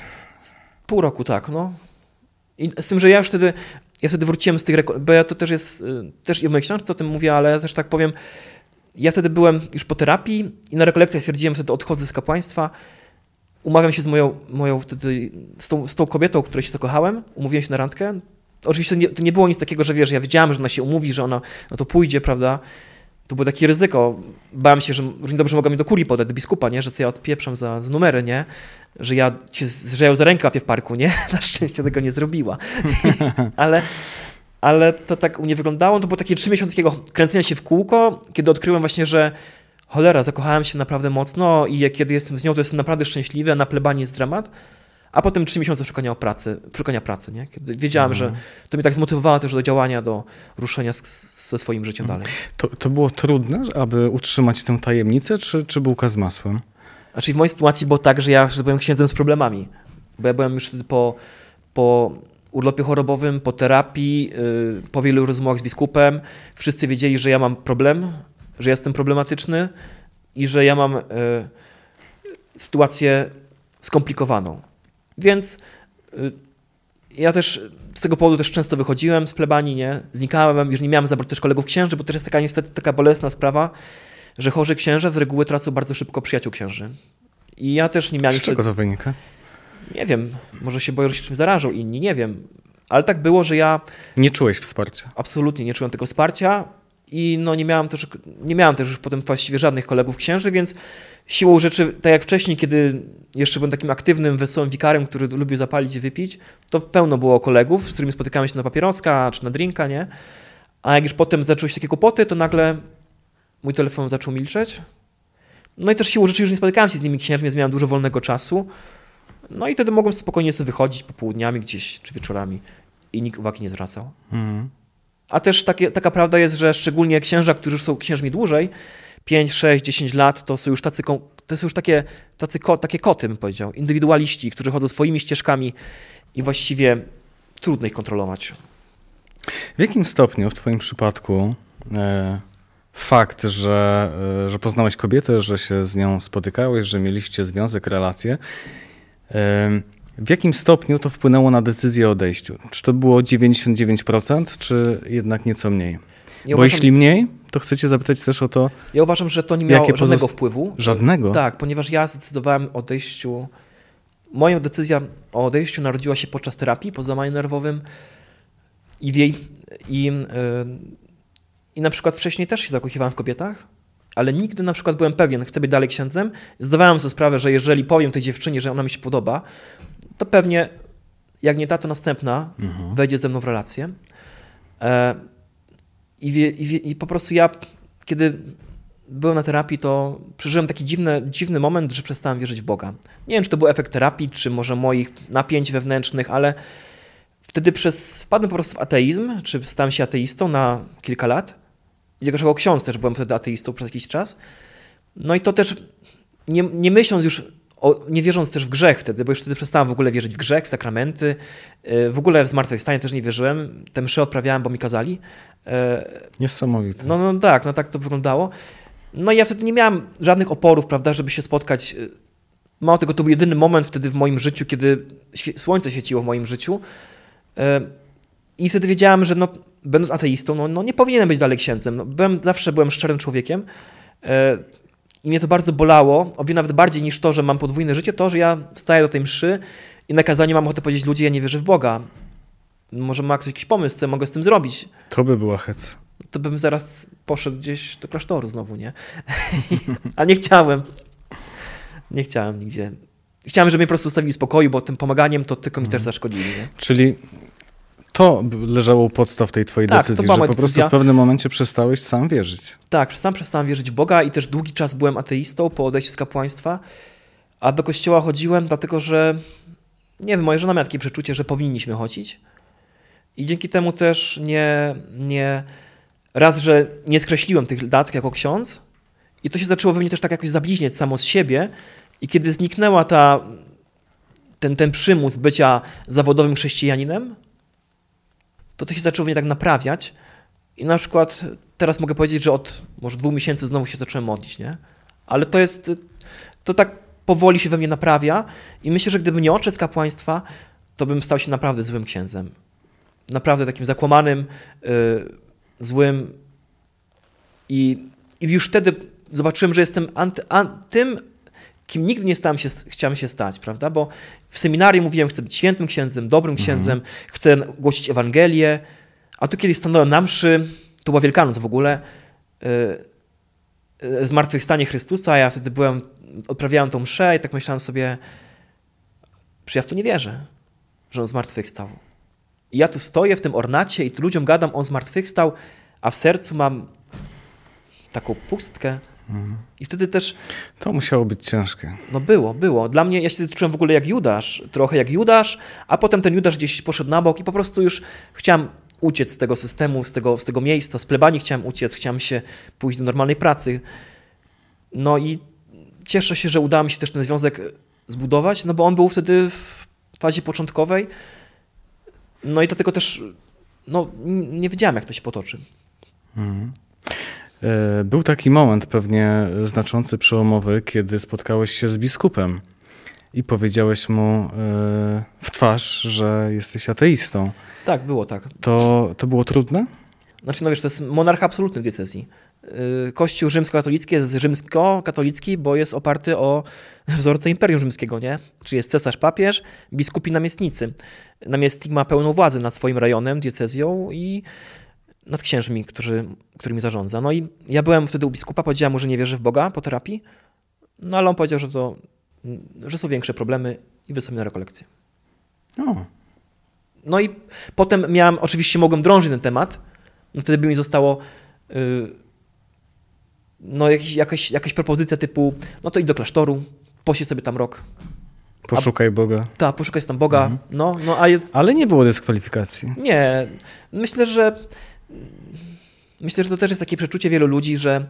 Pół roku, tak, no. I z tym, że ja już wtedy, ja wtedy wróciłem z tych, bo ja to też jest, y, też i w mojej książce o tym mówię, ale ja też tak powiem, ja wtedy byłem już po terapii i na rekolekcjach stwierdziłem, że wtedy odchodzę z kapłaństwa. Umawiam się z moją, moją wtedy, z tą, z tą kobietą, której się zakochałem, umówiłem się na randkę. Oczywiście to nie, to nie było nic takiego, że wiesz, ja wiedziałem, że ona się umówi, że ona no to pójdzie, prawda? To było takie ryzyko. Bałem się, że równie dobrze mogła mnie do kurii podać, do biskupa, nie? Że co ja odpieprzam za, za numery, nie? Że ja cię, że ją za rękę łapię w parku, nie? <laughs> Na szczęście tego nie zrobiła. <laughs> ale, ale to tak u mnie wyglądało. To było takie trzy miesiące takiego kręcenia się w kółko, kiedy odkryłem właśnie, że cholera, zakochałem się naprawdę mocno i kiedy jestem z nią, to jestem naprawdę szczęśliwy, a na plebanii jest dramat. A potem trzy miesiące szukania pracy, szukania pracy, nie? Kiedy wiedziałem, mhm. że to mnie tak zmotywowało też do działania, do ruszenia z, ze swoim życiem mhm. dalej. To, to było trudne, aby utrzymać tę tajemnicę, czy, czy bułka z masłem? Znaczy w mojej sytuacji było tak, że ja byłem księdzem z problemami, bo ja byłem już wtedy po, po urlopie chorobowym, po terapii, y, po wielu rozmowach z biskupem. Wszyscy wiedzieli, że ja mam problem, że jestem problematyczny i że ja mam y, sytuację skomplikowaną. Więc y, ja też z tego powodu też często wychodziłem z plebanii, nie? znikałem, już nie miałem zabrać też kolegów księży, bo to jest taka niestety taka bolesna sprawa, że chorzy księże z reguły tracą bardzo szybko przyjaciół księży. I ja też nie miałem... Z czego to wynika? Nie wiem, może się boją, że się czymś zarażą inni, nie wiem. Ale tak było, że ja... Nie czułeś wsparcia? Absolutnie nie czułem tego wsparcia i no nie miałem też, nie miałem też już potem właściwie żadnych kolegów księży, więc siłą rzeczy, tak jak wcześniej, kiedy jeszcze byłem takim aktywnym, wesołym wikarem, który lubił zapalić i wypić, to pełno było kolegów, z którymi spotykałem się na papieroska czy na drinka, nie? A jak już potem zaczęły się takie kłopoty, to nagle mój telefon zaczął milczeć. No i też siłą rzeczy już nie spotykałem się z nimi księżmi, więc miałem dużo wolnego czasu. No i wtedy mogłem spokojnie sobie wychodzić popołudniami gdzieś czy wieczorami i nikt uwagi nie zwracał. Mhm. A też takie, taka prawda jest, że szczególnie księża, którzy są księżmi dłużej, 5, 6, 10 lat, to są już tacy, to są już takie, tacy ko, takie koty, bym powiedział, indywidualiści, którzy chodzą swoimi ścieżkami i właściwie trudno ich kontrolować. W jakim stopniu w Twoim przypadku e, fakt, że, e, że poznałeś kobietę, że się z nią spotykałeś, że mieliście związek, relację, w jakim stopniu to wpłynęło na decyzję o odejściu? Czy to było 99%, czy jednak nieco mniej? Ja Bo uważam, jeśli mniej, to chcecie zapytać też o to. Ja uważam, że to nie miało żadnego wpływu. Żadnego? Tak, ponieważ ja zdecydowałem o odejściu. Moja decyzja o odejściu narodziła się podczas terapii po załamaniu nerwowym i, w jej, i, yy, i na przykład wcześniej też się zakochiwałem w kobietach ale nigdy na przykład byłem pewien, chcę być dalej księdzem. Zdawałem sobie sprawę, że jeżeli powiem tej dziewczynie, że ona mi się podoba, to pewnie jak nie ta, to następna mhm. wejdzie ze mną w relację. E, i, wie, i, wie, I po prostu ja, kiedy byłem na terapii, to przeżyłem taki dziwny, dziwny moment, że przestałem wierzyć w Boga. Nie wiem, czy to był efekt terapii, czy może moich napięć wewnętrznych, ale wtedy przez, wpadłem po prostu w ateizm, czy stałem się ateistą na kilka lat o ksiądz też byłem wtedy ateistą przez jakiś czas. No i to też nie, nie myśląc już o, nie wierząc też w grzech wtedy, bo już wtedy przestałem w ogóle wierzyć w grzech, w sakramenty. E, w ogóle w zmartwychwstanie też nie wierzyłem. Te msze odprawiałem, bo mi kazali. E, Niesamowite. No, no tak, no tak to wyglądało. No i ja wtedy nie miałem żadnych oporów, prawda, żeby się spotkać. Mało tego, to był jedyny moment wtedy w moim życiu, kiedy słońce świeciło w moim życiu. I wtedy wiedziałem, że no, będąc ateistą, no, no nie powinienem być dalej księdzem. No, byłem, zawsze byłem szczerym człowiekiem. I mnie to bardzo bolało, o wiele nawet bardziej niż to, że mam podwójne życie, to, że ja staję do tej mszy i na kazaniu mam ochotę powiedzieć ludzie, ja nie wierzę w Boga. Może ma ktoś jakiś pomysł, co mogę z tym zrobić. To by była hec. To bym zaraz poszedł gdzieś do klasztoru znowu, nie? <laughs> A nie chciałem. Nie chciałem nigdzie. Chciałem, żeby mnie po prostu zostawili w spokoju, bo tym pomaganiem to tylko mi też mhm. zaszkodzili. Nie? Czyli to leżało u podstaw tej twojej tak, decyzji, że po prostu w pewnym momencie przestałeś sam wierzyć. Tak, sam przestałem wierzyć w Boga i też długi czas byłem ateistą po odejściu z kapłaństwa, a do kościoła chodziłem dlatego, że nie wiem, moja żona miała takie przeczucie, że powinniśmy chodzić. I dzięki temu też nie, nie raz, że nie skreśliłem tych dat jako ksiądz i to się zaczęło we mnie też tak jakoś zabliźniać samo z siebie. I kiedy zniknęła ta, ten, ten przymus bycia zawodowym chrześcijaninem, to to się zaczęło mnie tak naprawiać. I na przykład teraz mogę powiedzieć, że od może dwóch miesięcy znowu się zacząłem modlić, nie? Ale to jest, to tak powoli się we mnie naprawia i myślę, że gdyby nie oczec kapłaństwa, to bym stał się naprawdę złym księdzem. Naprawdę takim zakłamanym, yy, złym. I, I już wtedy zobaczyłem, że jestem anty, an, tym, kim nigdy nie stałem się, chciałem się stać, prawda? Bo w seminarium mówiłem, chcę być świętym księdzem, dobrym mhm. księdzem, mhm. chcę głosić Ewangelię, a tu kiedyś stanąłem na mszy, to była Wielkanoc w ogóle, yy, zmartwychwstanie Chrystusa, ja wtedy byłem, odprawiałem tą mszę i tak myślałem sobie, że ja w to nie wierzę, że On zmartwychwstał. I ja tu stoję w tym ornacie i tu ludziom gadam, On zmartwychwstał, a w sercu mam taką pustkę, i wtedy też. To musiało być ciężkie. No było, było. Dla mnie ja się czułem w ogóle jak Judasz, trochę jak Judasz, a potem ten Judasz gdzieś poszedł na bok i po prostu już chciałem uciec z tego systemu, z tego, z tego miejsca, z plebanii chciałem uciec, chciałem się pójść do normalnej pracy. No i cieszę się, że udało mi się też ten związek zbudować, no bo on był wtedy w fazie początkowej. No i dlatego też no, nie wiedziałem, jak to się potoczy. Mhm. E, był taki moment pewnie znaczący, przełomowy, kiedy spotkałeś się z biskupem i powiedziałeś mu e, w twarz, że jesteś ateistą. Tak, było tak. To, to było trudne? Znaczy, no wiesz, to jest monarcha absolutny w diecezji. E, Kościół rzymskokatolicki jest rzymskokatolicki, bo jest oparty o wzorce Imperium Rzymskiego, nie? Czyli jest cesarz papież, biskupi namiestnicy. Namiestnik ma pełną władzę nad swoim rejonem, diecezją i nad księżmi, którzy, którymi zarządza. No i ja byłem wtedy u biskupa, powiedziałem mu, że nie wierzę w Boga po terapii, no ale on powiedział, że, to, że są większe problemy i wysłał mnie na rekolekcję. O. No i potem miałem, oczywiście mogłem drążyć ten temat, no wtedy by mi zostało yy, no jakiś, jakaś, jakaś propozycja typu, no to idź do klasztoru, posiedź sobie tam rok. Poszukaj Boga. Tak, poszukaj tam Boga. Mhm. No, no, a... Ale nie było dyskwalifikacji. Nie. Myślę, że myślę, że to też jest takie przeczucie wielu ludzi, że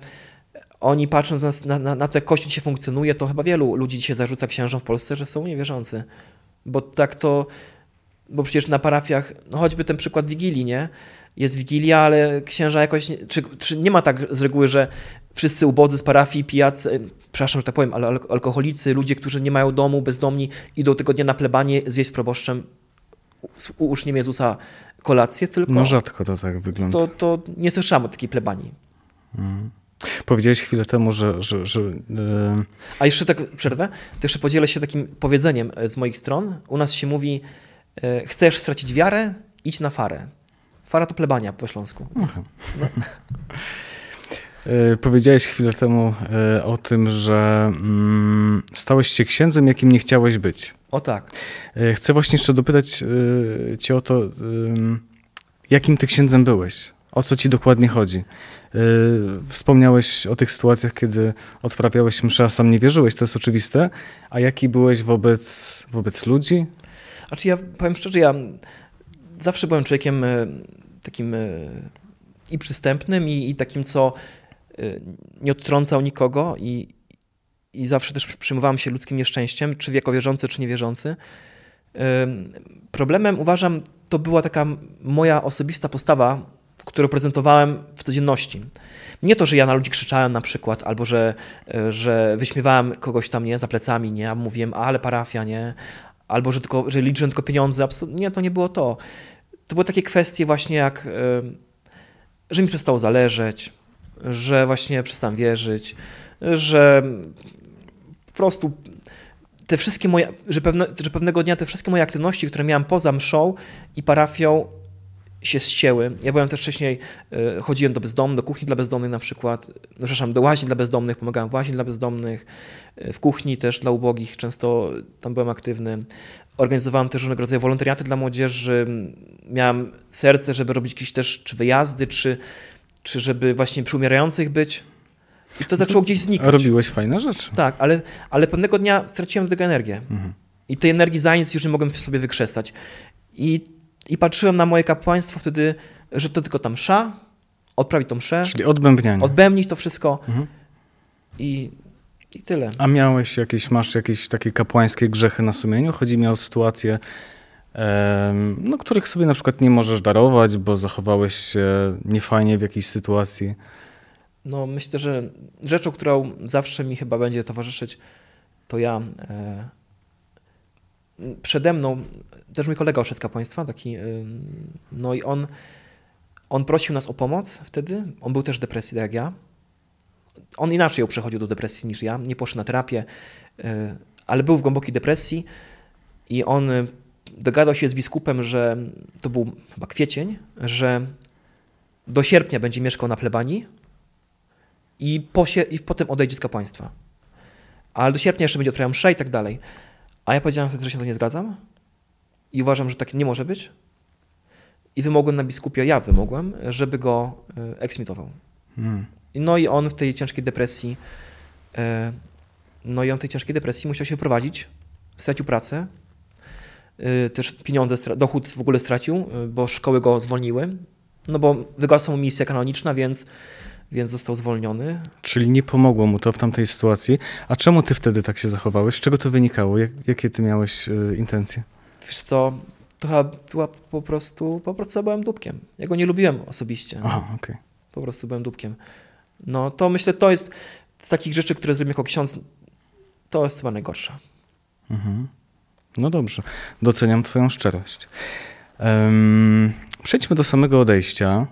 oni patrząc na, na, na to, jak Kościół dzisiaj funkcjonuje, to chyba wielu ludzi dzisiaj zarzuca księżom w Polsce, że są niewierzący. Bo tak to, bo przecież na parafiach, no choćby ten przykład Wigilii, nie? Jest Wigilia, ale księża jakoś, czy, czy nie ma tak z reguły, że wszyscy ubodzy z parafii, pijacy, przepraszam, że tak powiem, ale alkoholicy, ludzie, którzy nie mają domu, bezdomni, idą tego dnia na plebanie zjeść z proboszczem uczniem Jezusa kolację, tylko... No rzadko to tak wygląda. To, to nie słyszałem o takiej plebanii. Mhm. Powiedziałeś chwilę temu, że... że, że yy... A jeszcze tak przerwę, to jeszcze podzielę się takim powiedzeniem e, z moich stron. U nas się mówi, yy, chcesz stracić wiarę? Idź na farę. Fara to plebania po śląsku. No. Powiedziałeś chwilę temu o tym, że mm, stałeś się księdzem, jakim nie chciałeś być. O tak. E, chcę właśnie jeszcze dopytać e, cię o to, jakim ty księdzem byłeś? O co ci dokładnie chodzi? E, wspomniałeś o tych sytuacjach, kiedy odprawiałeś mszę, a sam nie wierzyłeś, to jest oczywiste. A jaki byłeś wobec, wobec ludzi? Znaczy ja powiem szczerze, ja zawsze byłem człowiekiem takim i przystępnym, i, i takim, co nie odtrącał nikogo i, i zawsze też przyjmowałem się ludzkim nieszczęściem, czy wiekowierzący, czy niewierzący. Problemem uważam, to była taka moja osobista postawa, którą prezentowałem w codzienności. Nie to, że ja na ludzi krzyczałem na przykład, albo że, że wyśmiewałem kogoś tam nie za plecami, nie, a mówiłem, ale parafia, nie, albo że, tylko, że liczyłem tylko pieniądze. Nie, to nie było to. To były takie kwestie właśnie jak, że mi przestało zależeć, że właśnie przestałem wierzyć, że po prostu te wszystkie moje, że, pewne, że pewnego dnia te wszystkie moje aktywności, które miałem poza mszą i parafią się ścięły. Ja byłem też wcześniej, e, chodziłem do bezdomnych, do kuchni dla bezdomnych na przykład, no, przepraszam, do łaźni dla bezdomnych, pomagałem w łaźni dla bezdomnych, e, w kuchni też dla ubogich, często tam byłem aktywny. Organizowałem też różnego rodzaju wolontariaty dla młodzieży, miałem serce, żeby robić jakieś też czy wyjazdy, czy, czy żeby właśnie przy umierających być. I to zaczęło gdzieś znikać. Robiłeś fajne rzeczy. Tak, ale, ale pewnego dnia straciłem do tego energię. Mhm. I tej energii za nic już nie mogłem sobie wykrzestać. I, I patrzyłem na moje kapłaństwo wtedy, że to tylko tam msza, odprawić tą mszę. Czyli odbębnianie. Odbębnić to wszystko mhm. i, i tyle. A miałeś jakieś, masz jakieś takie kapłańskie grzechy na sumieniu? Chodzi mi o sytuacje, no, których sobie na przykład nie możesz darować, bo zachowałeś się niefajnie w jakiejś sytuacji. No, myślę, że rzeczą, którą zawsze mi chyba będzie towarzyszyć, to ja. E, przede mną też mój kolega Oszecka Państwa, taki, e, no i on, on prosił nas o pomoc wtedy. On był też w depresji, tak jak ja. On inaczej ją przechodził do depresji niż ja. Nie poszedł na terapię, e, ale był w głębokiej depresji i on dogadał się z biskupem, że to był chyba kwiecień, że do sierpnia będzie mieszkał na plebanii i, posie, i potem odejdzie z kapłaństwa. Ale do sierpnia jeszcze będzie odprawiał msze i tak dalej. A ja powiedziałem wtedy, że się to nie zgadzam i uważam, że tak nie może być. I wymogłem na biskupie, ja wymogłem, żeby go e, eksmitował. Hmm. No i on w tej ciężkiej depresji, e, no i on w tej ciężkiej depresji musiał się prowadzić, stracił pracę, e, też pieniądze, dochód w ogóle stracił, bo szkoły go zwolniły, no bo wygasła mu misja kanoniczna, więc więc został zwolniony. Czyli nie pomogło mu to w tamtej sytuacji. A czemu ty wtedy tak się zachowałeś? Z czego to wynikało? Jak, jakie ty miałeś y, intencje? Wiesz co, to chyba była po prostu, po prostu byłem dupkiem. Ja go nie lubiłem osobiście. Aha, okej. Okay. Po prostu byłem dupkiem. No to myślę, to jest z takich rzeczy, które zrobiłem jako ksiądz, to jest chyba najgorsza. Mhm. No dobrze, doceniam twoją szczerość. Um, przejdźmy do samego odejścia.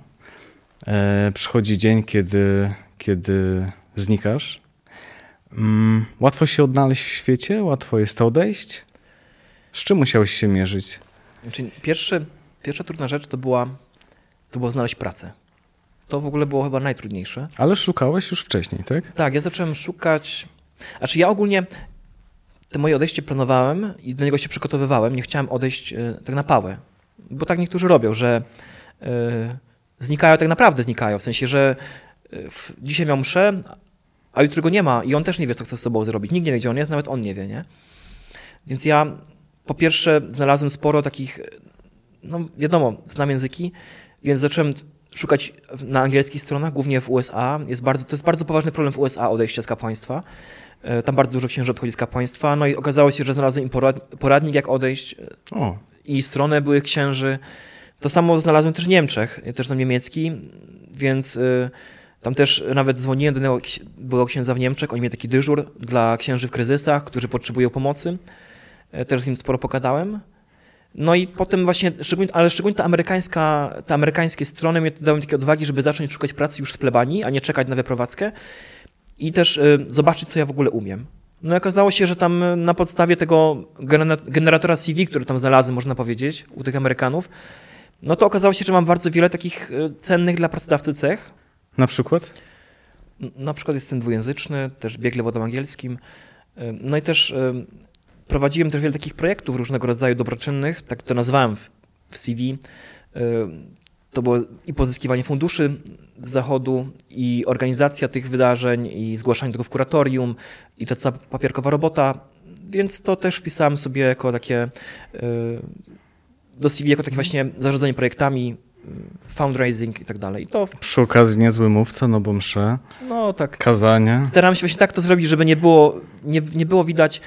E, przychodzi dzień, kiedy, kiedy znikasz. Mm, łatwo się odnaleźć w świecie, łatwo jest odejść. Z czym musiałeś się mierzyć? Znaczy, pierwszy, pierwsza trudna rzecz to była, to było znaleźć pracę. To w ogóle było chyba najtrudniejsze. Ale szukałeś już wcześniej, tak? Tak, ja zacząłem szukać. Znaczy, ja ogólnie to moje odejście planowałem i do niego się przygotowywałem. Nie chciałem odejść y, tak na pałę, bo tak niektórzy robią, że. Y, znikają, tak naprawdę znikają. W sensie, że e, w, dzisiaj miał mszę, a jutro go nie ma i on też nie wie, co chce z sobą zrobić. Nikt nie wie, gdzie on jest, nawet on nie wie, nie? Więc ja po pierwsze znalazłem sporo takich, no wiadomo, znam języki, więc zacząłem szukać na angielskich stronach, głównie w USA. Jest bardzo, to jest bardzo poważny problem w USA odejście z kapłaństwa. E, tam bardzo dużo księży odchodzi z kapłaństwa. No i okazało się, że znalazłem im poradnik, jak odejść. O. I stronę byłych księży. To samo znalazłem też w Niemczech, też na niemiecki, więc y, tam też nawet dzwoniłem do byłego księdza w Niemczech, oni mieli taki dyżur dla księży w kryzysach, którzy potrzebują pomocy. E, też z nim sporo pogadałem. No i potem właśnie, szczególnie, ale szczególnie ta amerykańska, te amerykańskie strony mnie dały takie odwagi, żeby zacząć szukać pracy już z plebanii, a nie czekać na wyprowadzkę i też y, zobaczyć, co ja w ogóle umiem. No i okazało się, że tam na podstawie tego generatora CV, który tam znalazłem, można powiedzieć, u tych Amerykanów, no to okazało się, że mam bardzo wiele takich e, cennych dla pracodawcy cech. Na przykład? Na przykład jestem dwujęzyczny, też biegle wodom angielskim. E, no i też e, prowadziłem też wiele takich projektów różnego rodzaju dobroczynnych, tak to nazwałem w CV. To było i pozyskiwanie funduszy z zachodu, i organizacja tych wydarzeń, i zgłaszanie tego w kuratorium, i ta cała papierkowa robota, więc to też wpisałem sobie jako takie do CV jako takie właśnie zarządzanie projektami, fundraising i tak dalej. I to, Przy okazji niezły mówca, no bo msze, no tak, kazanie. Staram się właśnie tak to zrobić, żeby nie było, nie, nie było widać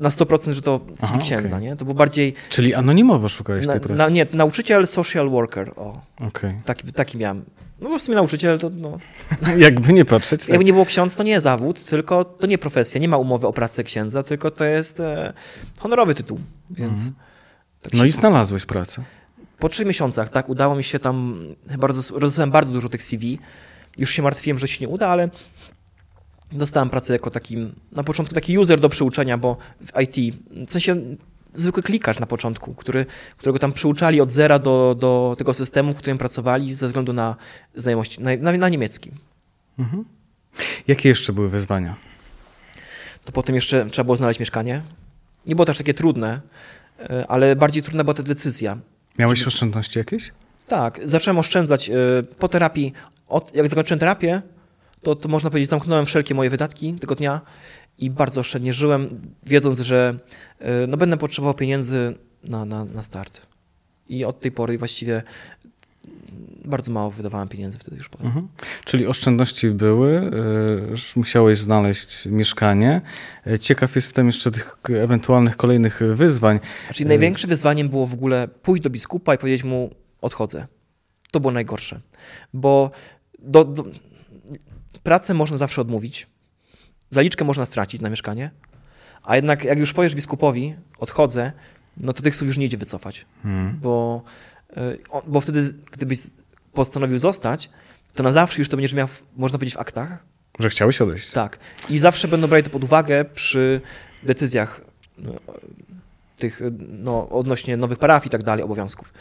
na 100%, że to Aha, CV księdza, okej. nie? To było bardziej, Czyli anonimowo szukałeś tej pracy? na, nie, nauczyciel, social worker, o, Okej. taki, taki miałem. No bo w sumie nauczyciel to, no, <laughs> Jakby nie patrzeć, tak? jakby nie było ksiądz, to nie zawód, tylko to nie profesja, nie ma umowy o pracę księdza, tylko to jest e, honorowy tytuł, więc... Mhm. Tak No i znalazłeś pracę. Po trzech miesiącach, tak, udało mi się tam, bardzo, rozdałem bardzo dużo tych CV. Już się martwiłem, że się nie uda, ale dostałem pracę jako taki, na początku taki user do przyuczenia, bo w IT, w sensie zwykły klikarz na początku, który, którego tam przyuczali od zera do, do tego systemu, w którym pracowali ze względu na znajomości, na, na, na niemiecki. Mhm. Jakie jeszcze były wyzwania? To potem jeszcze trzeba było znaleźć mieszkanie. Nie było też takie trudne, ale bardziej trudna była ta decyzja. Miałeś oszczędności jakieś? Tak, zacząłem oszczędzać y, po terapii. Od, jak zakończyłem terapię, to, to można powiedzieć, zamknąłem wszelkie moje wydatki tego dnia i bardzo oszczędnie żyłem, wiedząc, że y, no, będę potrzebował pieniędzy na, na, na start. I od tej pory właściwie bardzo mało wydawałem pieniędzy wtedy już potem. Mhm. Czyli oszczędności były, y, już musiałeś znaleźć mieszkanie. Y, Ciekaw jestem jeszcze tych ewentualnych kolejnych wyzwań. Czyli największym wyzwaniem było w ogóle pójść do biskupa i powiedzieć mu odchodzę. To było najgorsze, bo do, do, pracę można zawsze odmówić, zaliczkę można stracić na mieszkanie, a jednak jak już powiesz biskupowi odchodzę, no to tych słów już nie idzie wycofać, Mhm. bo, bo wtedy gdybyś postanowił zostać, to na zawsze już to będziesz miał, można powiedzieć, w aktach, Że chciałeś odejść. tak. I zawsze będą brali to pod uwagę przy decyzjach no, tych no, odnośnie nowych parafii i tak dalej, obowiązków.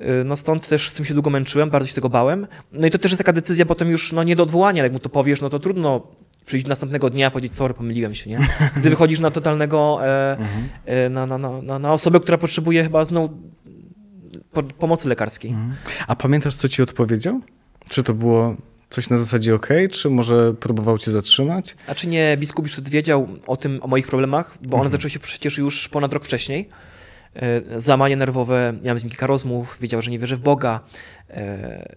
Y, No stąd też z tym się długo męczyłem, bardzo się tego bałem. No i to też jest taka decyzja potem już no, nie do odwołania. Jak mu to powiesz, no to trudno przyjść następnego dnia i powiedzieć, sorry, pomyliłem się, nie? <laughs> Wtedy wychodzisz na totalnego, e, Mhm. e, na, na, na, na osobę, która potrzebuje chyba znowu po, pomocy lekarskiej. Mhm. A pamiętasz, co ci odpowiedział? Czy to było coś na zasadzie OK, czy może próbował cię zatrzymać? Znaczy nie, biskup już wiedział o tym, o moich problemach, bo one zaczęły się przecież już ponad rok wcześniej. E, Załamanie nerwowe, miałem z nim kilka rozmów, wiedział, że nie wierzę w Boga e,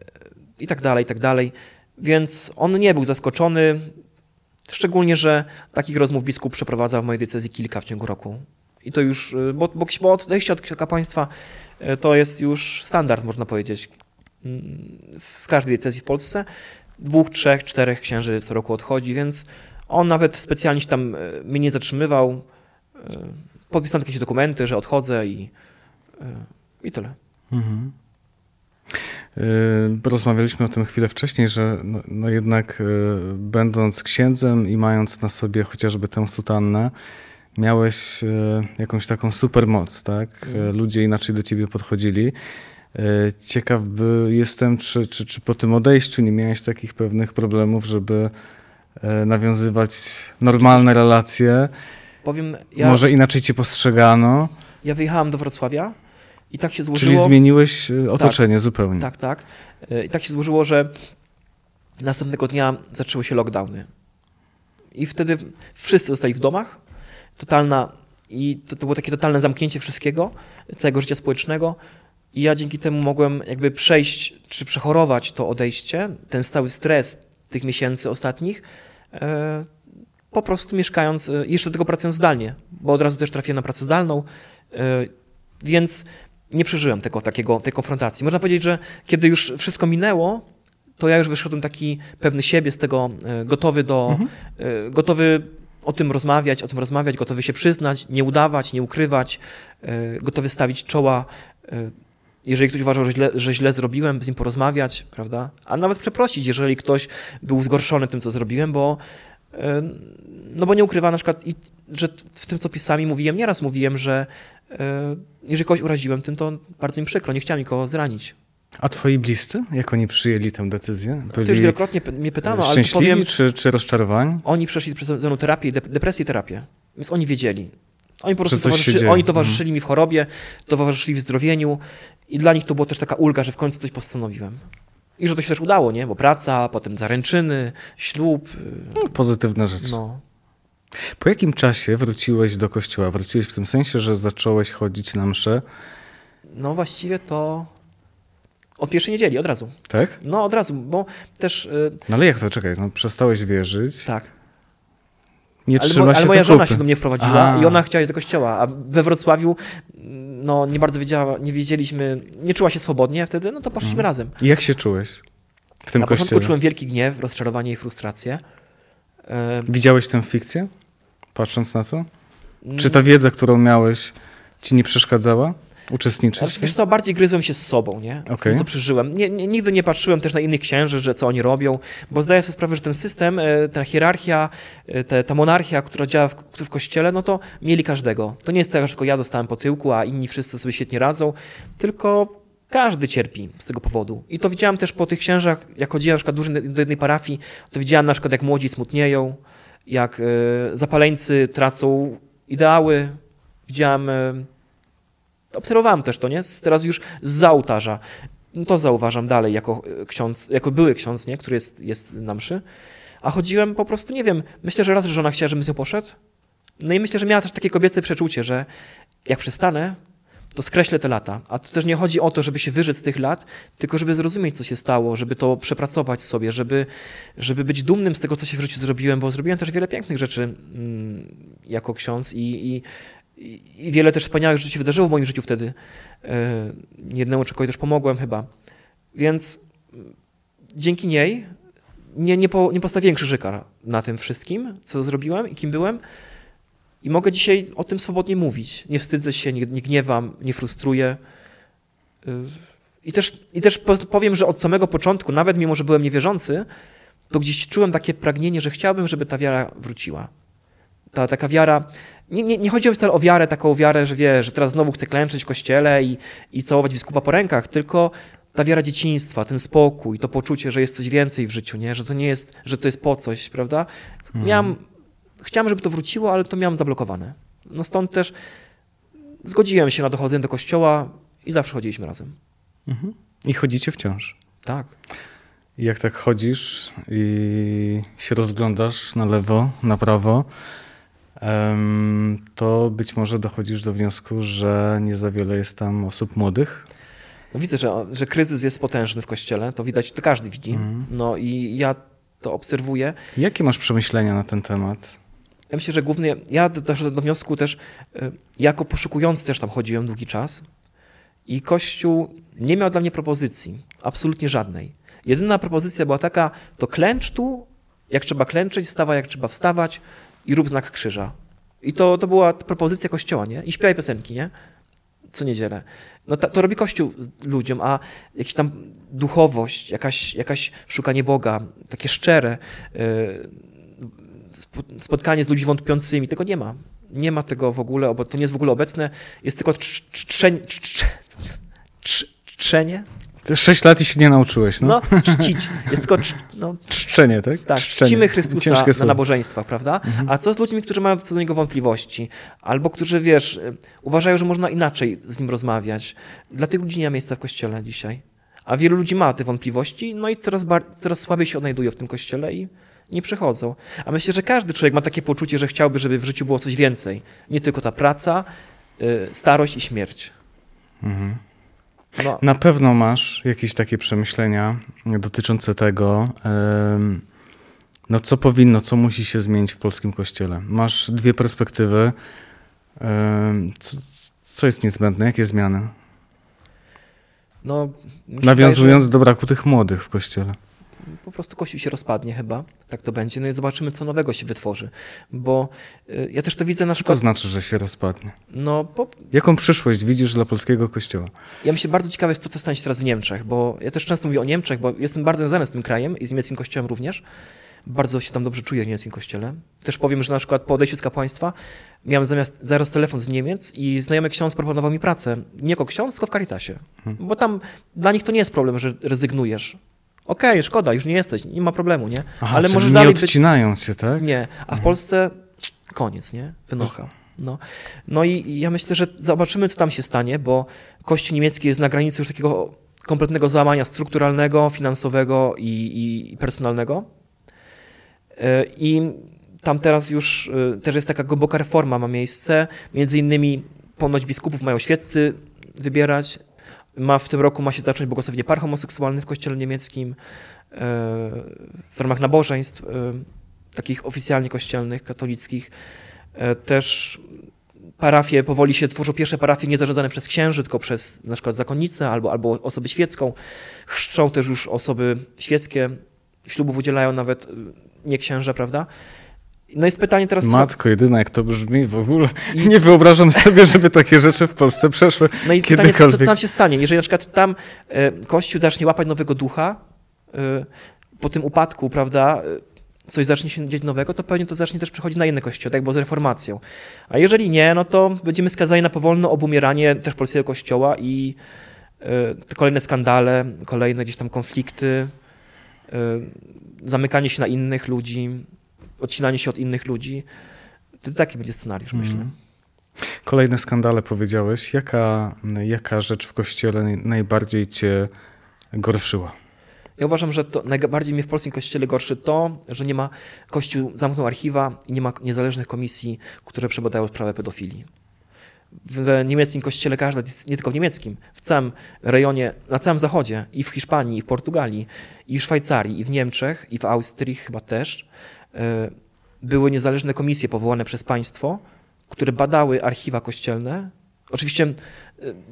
i tak dalej, i tak dalej. Więc on nie był zaskoczony, szczególnie, że takich rozmów biskup przeprowadzał w mojej decyzji kilka w ciągu roku. I to już, e, bo, bo, bo odejście od kapłaństwa to jest już standard, można powiedzieć, w każdej decyzji w Polsce. Dwóch, trzech, czterech księży co roku odchodzi, więc on nawet specjalnie się tam e, mnie nie zatrzymywał. E, Podpisałem jakieś dokumenty, że odchodzę i, e, i tyle. Mhm. Rozmawialiśmy o tym chwilę wcześniej, że no, no jednak będąc księdzem i mając na sobie chociażby tę sutannę, miałeś yy, jakąś taką supermoc, tak? Yy, Ludzie inaczej do ciebie podchodzili. Yy, Ciekaw by jestem, czy, czy, czy po tym odejściu nie miałeś takich pewnych problemów, żeby nawiązywać normalne relacje. Powiem, ja, Może inaczej cię postrzegano, ja wyjechałem do Wrocławia i tak się czyli złożyło. zmieniłeś yy, otoczenie zupełnie. Tak, tak. E, I tak się złożyło, że następnego dnia zaczęły się lockdowny. I wtedy wszyscy zostali w domach. Totalna, i to, to było takie totalne zamknięcie wszystkiego, całego życia społecznego. I ja dzięki temu mogłem jakby przejść, czy przechorować to odejście, ten stały stres tych miesięcy ostatnich, e, po prostu mieszkając, e, jeszcze do tego pracując zdalnie, bo od razu też trafiłem na pracę zdalną, e, więc nie przeżyłem tego, takiego, tej konfrontacji. Można powiedzieć, że kiedy już wszystko minęło, to ja już wyszedłem taki pewny siebie z tego, gotowy do, Mhm. gotowy o tym rozmawiać, o tym rozmawiać, gotowy się przyznać, nie udawać, nie ukrywać, e, gotowy stawić czoła. e, Jeżeli ktoś uważał, że źle, że źle zrobiłem, z nim porozmawiać, prawda? A nawet przeprosić, jeżeli ktoś był zgorszony tym, co zrobiłem, bo e, no bo nie ukrywam na przykład, że w tym, co pisami mówiłem, nieraz mówiłem, że jeżeli kogoś uraziłem tym, to bardzo mi przykro, nie chciałem nikogo zranić. A twoi bliscy, jak oni przyjęli tę decyzję? To już wielokrotnie mnie pytano, ale powiem, czy, czy rozczarowani? oni przeszli przez ze mną terapię, dep- depresję i terapię, więc oni wiedzieli. Oni po prostu towarzyszy. Mhm. oni towarzyszyli mi w chorobie, towarzyszyli w zdrowieniu i dla nich to była też taka ulga, że w końcu coś postanowiłem. I że to się też udało, nie? Bo praca, potem zaręczyny, ślub, y, No, pozytywna rzecz. no. Po jakim czasie wróciłeś do kościoła? Wróciłeś w tym sensie, że zacząłeś chodzić na msze? No właściwie to Od pierwszej niedzieli, od razu. Tak? No od razu, bo też... y, No ale jak to, czekaj, no przestałeś wierzyć, tak. nie Ale, mo- ale moja żona kupy. się do mnie wprowadziła A. i ona chciała iść do kościoła, a we Wrocławiu no, nie bardzo wiedziała, nie wiedzieliśmy, nie czuła się swobodnie wtedy, no to poszliśmy Mhm. razem. I jak się czułeś w tym Na początku kościele? czułem wielki gniew, rozczarowanie i frustrację. Widziałeś tę fikcję, patrząc na to? mm, Czy ta wiedza, którą miałeś, ci nie przeszkadzała uczestniczyć? Znaczy, wiesz co, bardziej gryzłem się z sobą, nie? Z tym, co przeżyłem. Nie, nie, nigdy nie patrzyłem też na innych księży, że co oni robią, bo zdaję sobie sprawę, że ten system, e, ta hierarchia, e, te, ta monarchia, która działa w, w kościele, no to mieli każdego. To nie jest tak, że tylko ja dostałem po tyłku, a inni wszyscy sobie świetnie radzą, tylko każdy cierpi z tego powodu. I to widziałem też po tych księżach, jak chodziłem na przykład do jednej parafii, to widziałem na przykład, jak młodzi smutnieją, jak e, zapaleńcy tracą ideały. Widziałem obserwowałem też to, nie? Teraz już z ołtarza. No to zauważam dalej jako e, ksiądz, jako były ksiądz, nie? Który jest, jest na mszy. A chodziłem po prostu, nie wiem, myślę, że raz żona chciała, żebym z nią poszedł. No i myślę, że miała też takie kobiece przeczucie, że jak przestanę, to skreślę te lata. A to też nie chodzi o to, żeby się wyrzec tych lat, tylko żeby zrozumieć, co się stało, żeby to przepracować sobie, żeby, żeby być dumnym z tego, co się w życiu zrobiłem, bo zrobiłem też wiele pięknych rzeczy mm, jako ksiądz i, i, i wiele też wspaniałych rzeczy się wydarzyło w moim życiu wtedy. E, Jednemu człowiekowi też pomogłem chyba. Więc mm, dzięki niej nie, nie, po, nie postawiłem krzyżyka na tym wszystkim, co zrobiłem i kim byłem. I mogę dzisiaj o tym swobodnie mówić. Nie wstydzę się, nie, nie gniewam, nie frustruję. Y, I też, I też po- powiem, że od samego początku, nawet mimo, że byłem niewierzący, to gdzieś czułem takie pragnienie, że chciałbym, żeby ta wiara wróciła. Ta taka wiara, nie, nie, nie chodzi wcale o wiarę, taką wiarę, że wie, że teraz znowu chcę klęczeć w kościele i, i całować biskupa po rękach, tylko ta wiara dzieciństwa, ten spokój, to poczucie, że jest coś więcej w życiu, nie? że to nie jest, że to jest po coś, prawda? Miałem, chciałem, żeby to wróciło, ale to miałem zablokowane. No stąd też zgodziłem się na dochodzenie do kościoła i zawsze chodziliśmy razem. Mhm. I chodzicie wciąż. Tak. I jak tak chodzisz i się rozglądasz na lewo, na prawo, to być może dochodzisz do wniosku, że nie za wiele jest tam osób młodych. No widzę, że, że kryzys jest potężny w kościele, to widać, to każdy widzi. Mhm. No i ja to obserwuję. Jakie masz przemyślenia na ten temat? Ja myślę, że głównie ja do- doszedłem do wniosku też, y, jako poszukujący też tam chodziłem długi czas i Kościół nie miał dla mnie propozycji, absolutnie żadnej. Jedyna propozycja była taka, to klęcz tu, jak trzeba klęczeć, wstawaj jak trzeba wstawać i rób znak krzyża. I to, to była propozycja Kościoła, nie? I śpiewaj piosenki, nie? Co niedzielę. No ta, to robi Kościół ludziom, a jakaś tam duchowość, jakaś, jakaś szukanie Boga, takie szczere, y, spo- spotkanie z ludźmi wątpiącymi, tego nie ma. Nie ma tego w ogóle, bo to nie jest w ogóle obecne. Jest tylko trz- trzenie? Ty sześć lat i się nie nauczyłeś, no? No, czcić. Jest tylko cz- no, Czczenie, tak? tak, Czczenie. czcimy Chrystusa Ciężkie na nabożeństwach, prawda? A co z ludźmi, którzy mają co do niego wątpliwości? Albo którzy, wiesz, uważają, że można inaczej z nim rozmawiać. Dla tych ludzi nie ma miejsca w kościele dzisiaj. A wielu ludzi ma te wątpliwości, no i coraz, coraz słabiej się odnajdują w tym kościele i nie przychodzą. A myślę, że każdy człowiek ma takie poczucie, że chciałby, żeby w życiu było coś więcej. Nie tylko ta praca, y, starość i śmierć. Mhm. No, Na pewno masz jakieś takie przemyślenia dotyczące tego, no co powinno, co musi się zmienić w polskim kościele. Masz dwie perspektywy. Co, co jest niezbędne? Jakie zmiany? no, Nawiązując do braku tych młodych w kościele. Po prostu Kościół się rozpadnie chyba, tak to będzie, no i zobaczymy, co nowego się wytworzy, bo y, ja też to widzę na Co to przykład, znaczy, że się rozpadnie? no, bo Jaką przyszłość widzisz dla polskiego kościoła? ja myślę, bardzo ciekawe jest to, co stanie się teraz w Niemczech, bo ja też często mówię o Niemczech, bo jestem bardzo związany z tym krajem i z niemieckim kościołem również, bardzo się tam dobrze czuję w niemieckim kościele. Też powiem, że na przykład po odejściu z kapłaństwa miałem zamiast, zaraz telefon z Niemiec i znajomy ksiądz proponował mi pracę, nie jako ksiądz, tylko w Caritasie, bo tam dla nich to nie jest problem, że rezygnujesz. Okej, szkoda, już nie jesteś, nie ma problemu, nie? Aha, Ale możesz nie dalej być odcinają cię, tak? Nie, a w Polsce koniec, nie? Wynocha. No. no i ja myślę, że zobaczymy, co tam się stanie, bo Kościół niemiecki jest na granicy już takiego kompletnego załamania strukturalnego, finansowego i, i, i personalnego. E, I tam teraz już e, też jest taka głęboka reforma ma miejsce. Między innymi ponoć biskupów mają świeccy wybierać. Ma w tym roku ma się zacząć błogosławienie par homoseksualnych w kościele niemieckim e, w ramach nabożeństw e, takich oficjalnie kościelnych, katolickich. E, też parafie powoli się tworzą pierwsze parafie nie zarządzane przez księży, tylko przez na przykład zakonnicę albo, albo osobę świecką. Chrzczą też już osoby świeckie, ślubów udzielają nawet nie księża, prawda? No jest pytanie teraz... Matko jedyna, jak to brzmi w ogóle. I... Nie wyobrażam sobie, żeby takie rzeczy w Polsce przeszły No i pytanie, co, co tam się stanie? Jeżeli na przykład tam e, Kościół zacznie łapać nowego ducha, e, po tym upadku, prawda, e, coś zacznie się dziać nowego, to pewnie to zacznie też przechodzić na inne kościoły, tak jak było z reformacją. A jeżeli nie, no to będziemy skazani na powolne obumieranie też polskiego kościoła i te kolejne skandale, kolejne gdzieś tam konflikty, zamykanie się na innych ludzi, odcinanie się od innych ludzi. To taki będzie scenariusz, mm. myślę. Kolejne skandale powiedziałeś. Jaka, jaka rzecz w kościele najbardziej cię gorszyła? Ja uważam, że to najbardziej mnie w polskim kościele gorszy to, że nie ma, kościół zamknął archiwa i nie ma niezależnych komisji, które przebadają sprawę pedofilii. W niemieckim kościele każda, nie tylko w niemieckim, w całym rejonie, na całym zachodzie, i w Hiszpanii, i w Portugalii, i w Szwajcarii, i w Niemczech, i w Austrii chyba też, były niezależne komisje powołane przez państwo, które badały archiwa kościelne. Oczywiście e,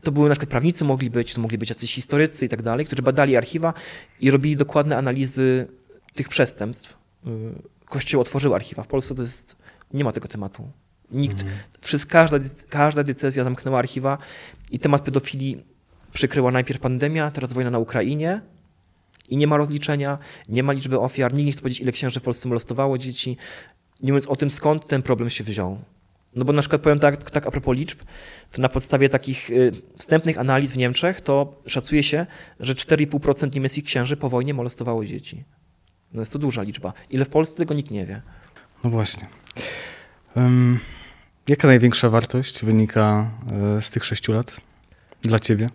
to były na przykład prawnicy mogli być, to mogli być jacyś historycy i tak dalej, którzy badali archiwa i robili dokładne analizy tych przestępstw. E, Kościół otworzył archiwa. W Polsce to jest, nie ma tego tematu. Nikt, mhm. wszystko, każda, każda decyzja zamknęła archiwa i temat pedofilii przykryła najpierw pandemia, teraz wojna na Ukrainie, i nie ma rozliczenia, nie ma liczby ofiar, nikt nie chce powiedzieć, ile księży w Polsce molestowało dzieci, nie mówiąc o tym, skąd ten problem się wziął. No bo na przykład powiem tak, tak a propos liczb, to na podstawie takich y, wstępnych analiz w Niemczech to szacuje się, że 4,5% niemieckich księży po wojnie molestowało dzieci. No jest to duża liczba. Ile w Polsce tego nikt nie wie. No właśnie. Um, jaka największa wartość wynika e, z tych sześciu lat dla ciebie?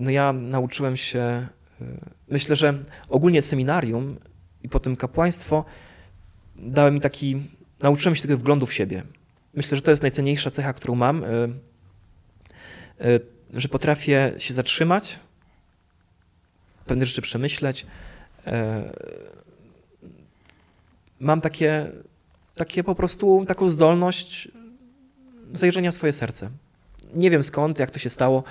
No ja nauczyłem się, y, myślę, że ogólnie seminarium i potem kapłaństwo dały mi taki, nauczyłem się tego wglądu w siebie. Myślę, że to jest najcenniejsza cecha, którą mam, y, y, że potrafię się zatrzymać, pewne rzeczy przemyśleć. Mam takie, takie po prostu taką zdolność zajrzenia w swoje serce. Nie wiem skąd, jak to się stało.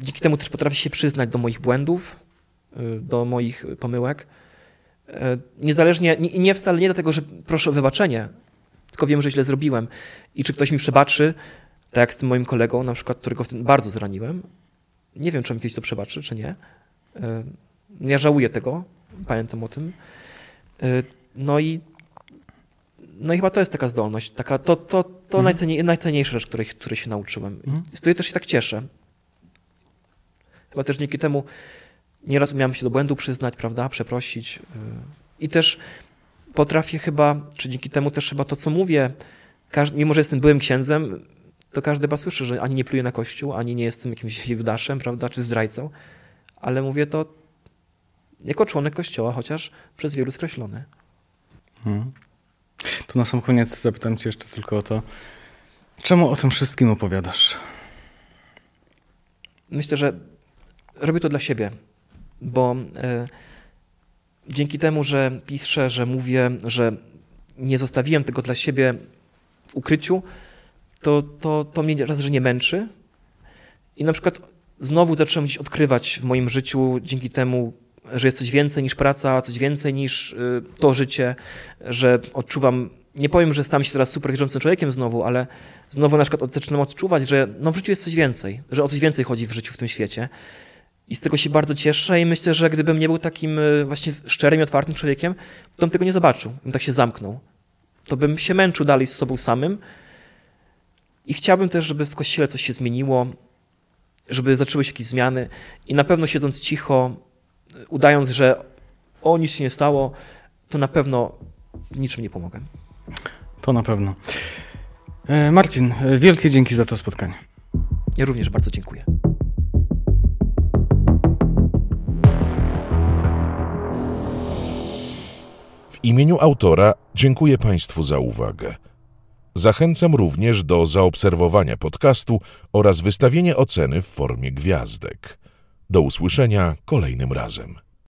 Dzięki temu też potrafię się przyznać do moich błędów, y, do moich pomyłek. Y, niezależnie, nie, nie wcale nie dlatego, że proszę o wybaczenie, tylko wiem, że źle zrobiłem. I czy ktoś mi przebaczy, tak jak z tym moim kolegą, na przykład, którego w tym bardzo zraniłem. Nie wiem, czy on kiedyś to przebaczy, czy nie. Y, ja żałuję tego, pamiętam o tym. No i, no i chyba to jest taka zdolność, taka, to, to, to mhm. najcenniejsza rzecz, której, której się nauczyłem. Mhm. Z której też się tak cieszę. Chyba też dzięki temu nieraz miałem się do błędu przyznać, prawda, przeprosić. Y, I też potrafię chyba, czy dzięki temu też chyba to, co mówię, mimo że jestem byłym księdzem, to każdy chyba słyszy, że ani nie pluję na kościół, ani nie jestem jakimś <laughs> wdaszem, prawda, czy zdrajcą, ale mówię to jako członek kościoła, chociaż przez wielu skreślony. Hmm. To na sam koniec zapytam cię jeszcze tylko o to, czemu o tym wszystkim opowiadasz? Myślę, że robię to dla siebie, bo e, dzięki temu, że piszę, że mówię, że nie zostawiłem tego dla siebie w ukryciu, to, to, to mnie raz, że nie męczy. I na przykład znowu zacząłem gdzieś odkrywać w moim życiu dzięki temu, że jest coś więcej niż praca, coś więcej niż y, to życie, że odczuwam, nie powiem, że stałem się teraz super wierzącym człowiekiem znowu, ale znowu na przykład zaczynam odczuwać, że no w życiu jest coś więcej, że o coś więcej chodzi w życiu w tym świecie i z tego się bardzo cieszę i myślę, że gdybym nie był takim e, właśnie szczerym i otwartym człowiekiem, to bym tego nie zobaczył, bym tak się zamknął. To bym się męczył dalej z sobą samym. I chciałbym też, żeby w kościele coś się zmieniło, żeby zaczęły się jakieś zmiany i na pewno siedząc cicho, udając, że o nic się nie stało, to na pewno w niczym nie pomogę. To na pewno. E, Marcin, e, wielkie dzięki za to spotkanie. Ja również bardzo dziękuję. Imieniu autora dziękuję Państwu za uwagę. Zachęcam również do zaobserwowania podcastu oraz wystawienia oceny w formie gwiazdek. Do usłyszenia kolejnym razem.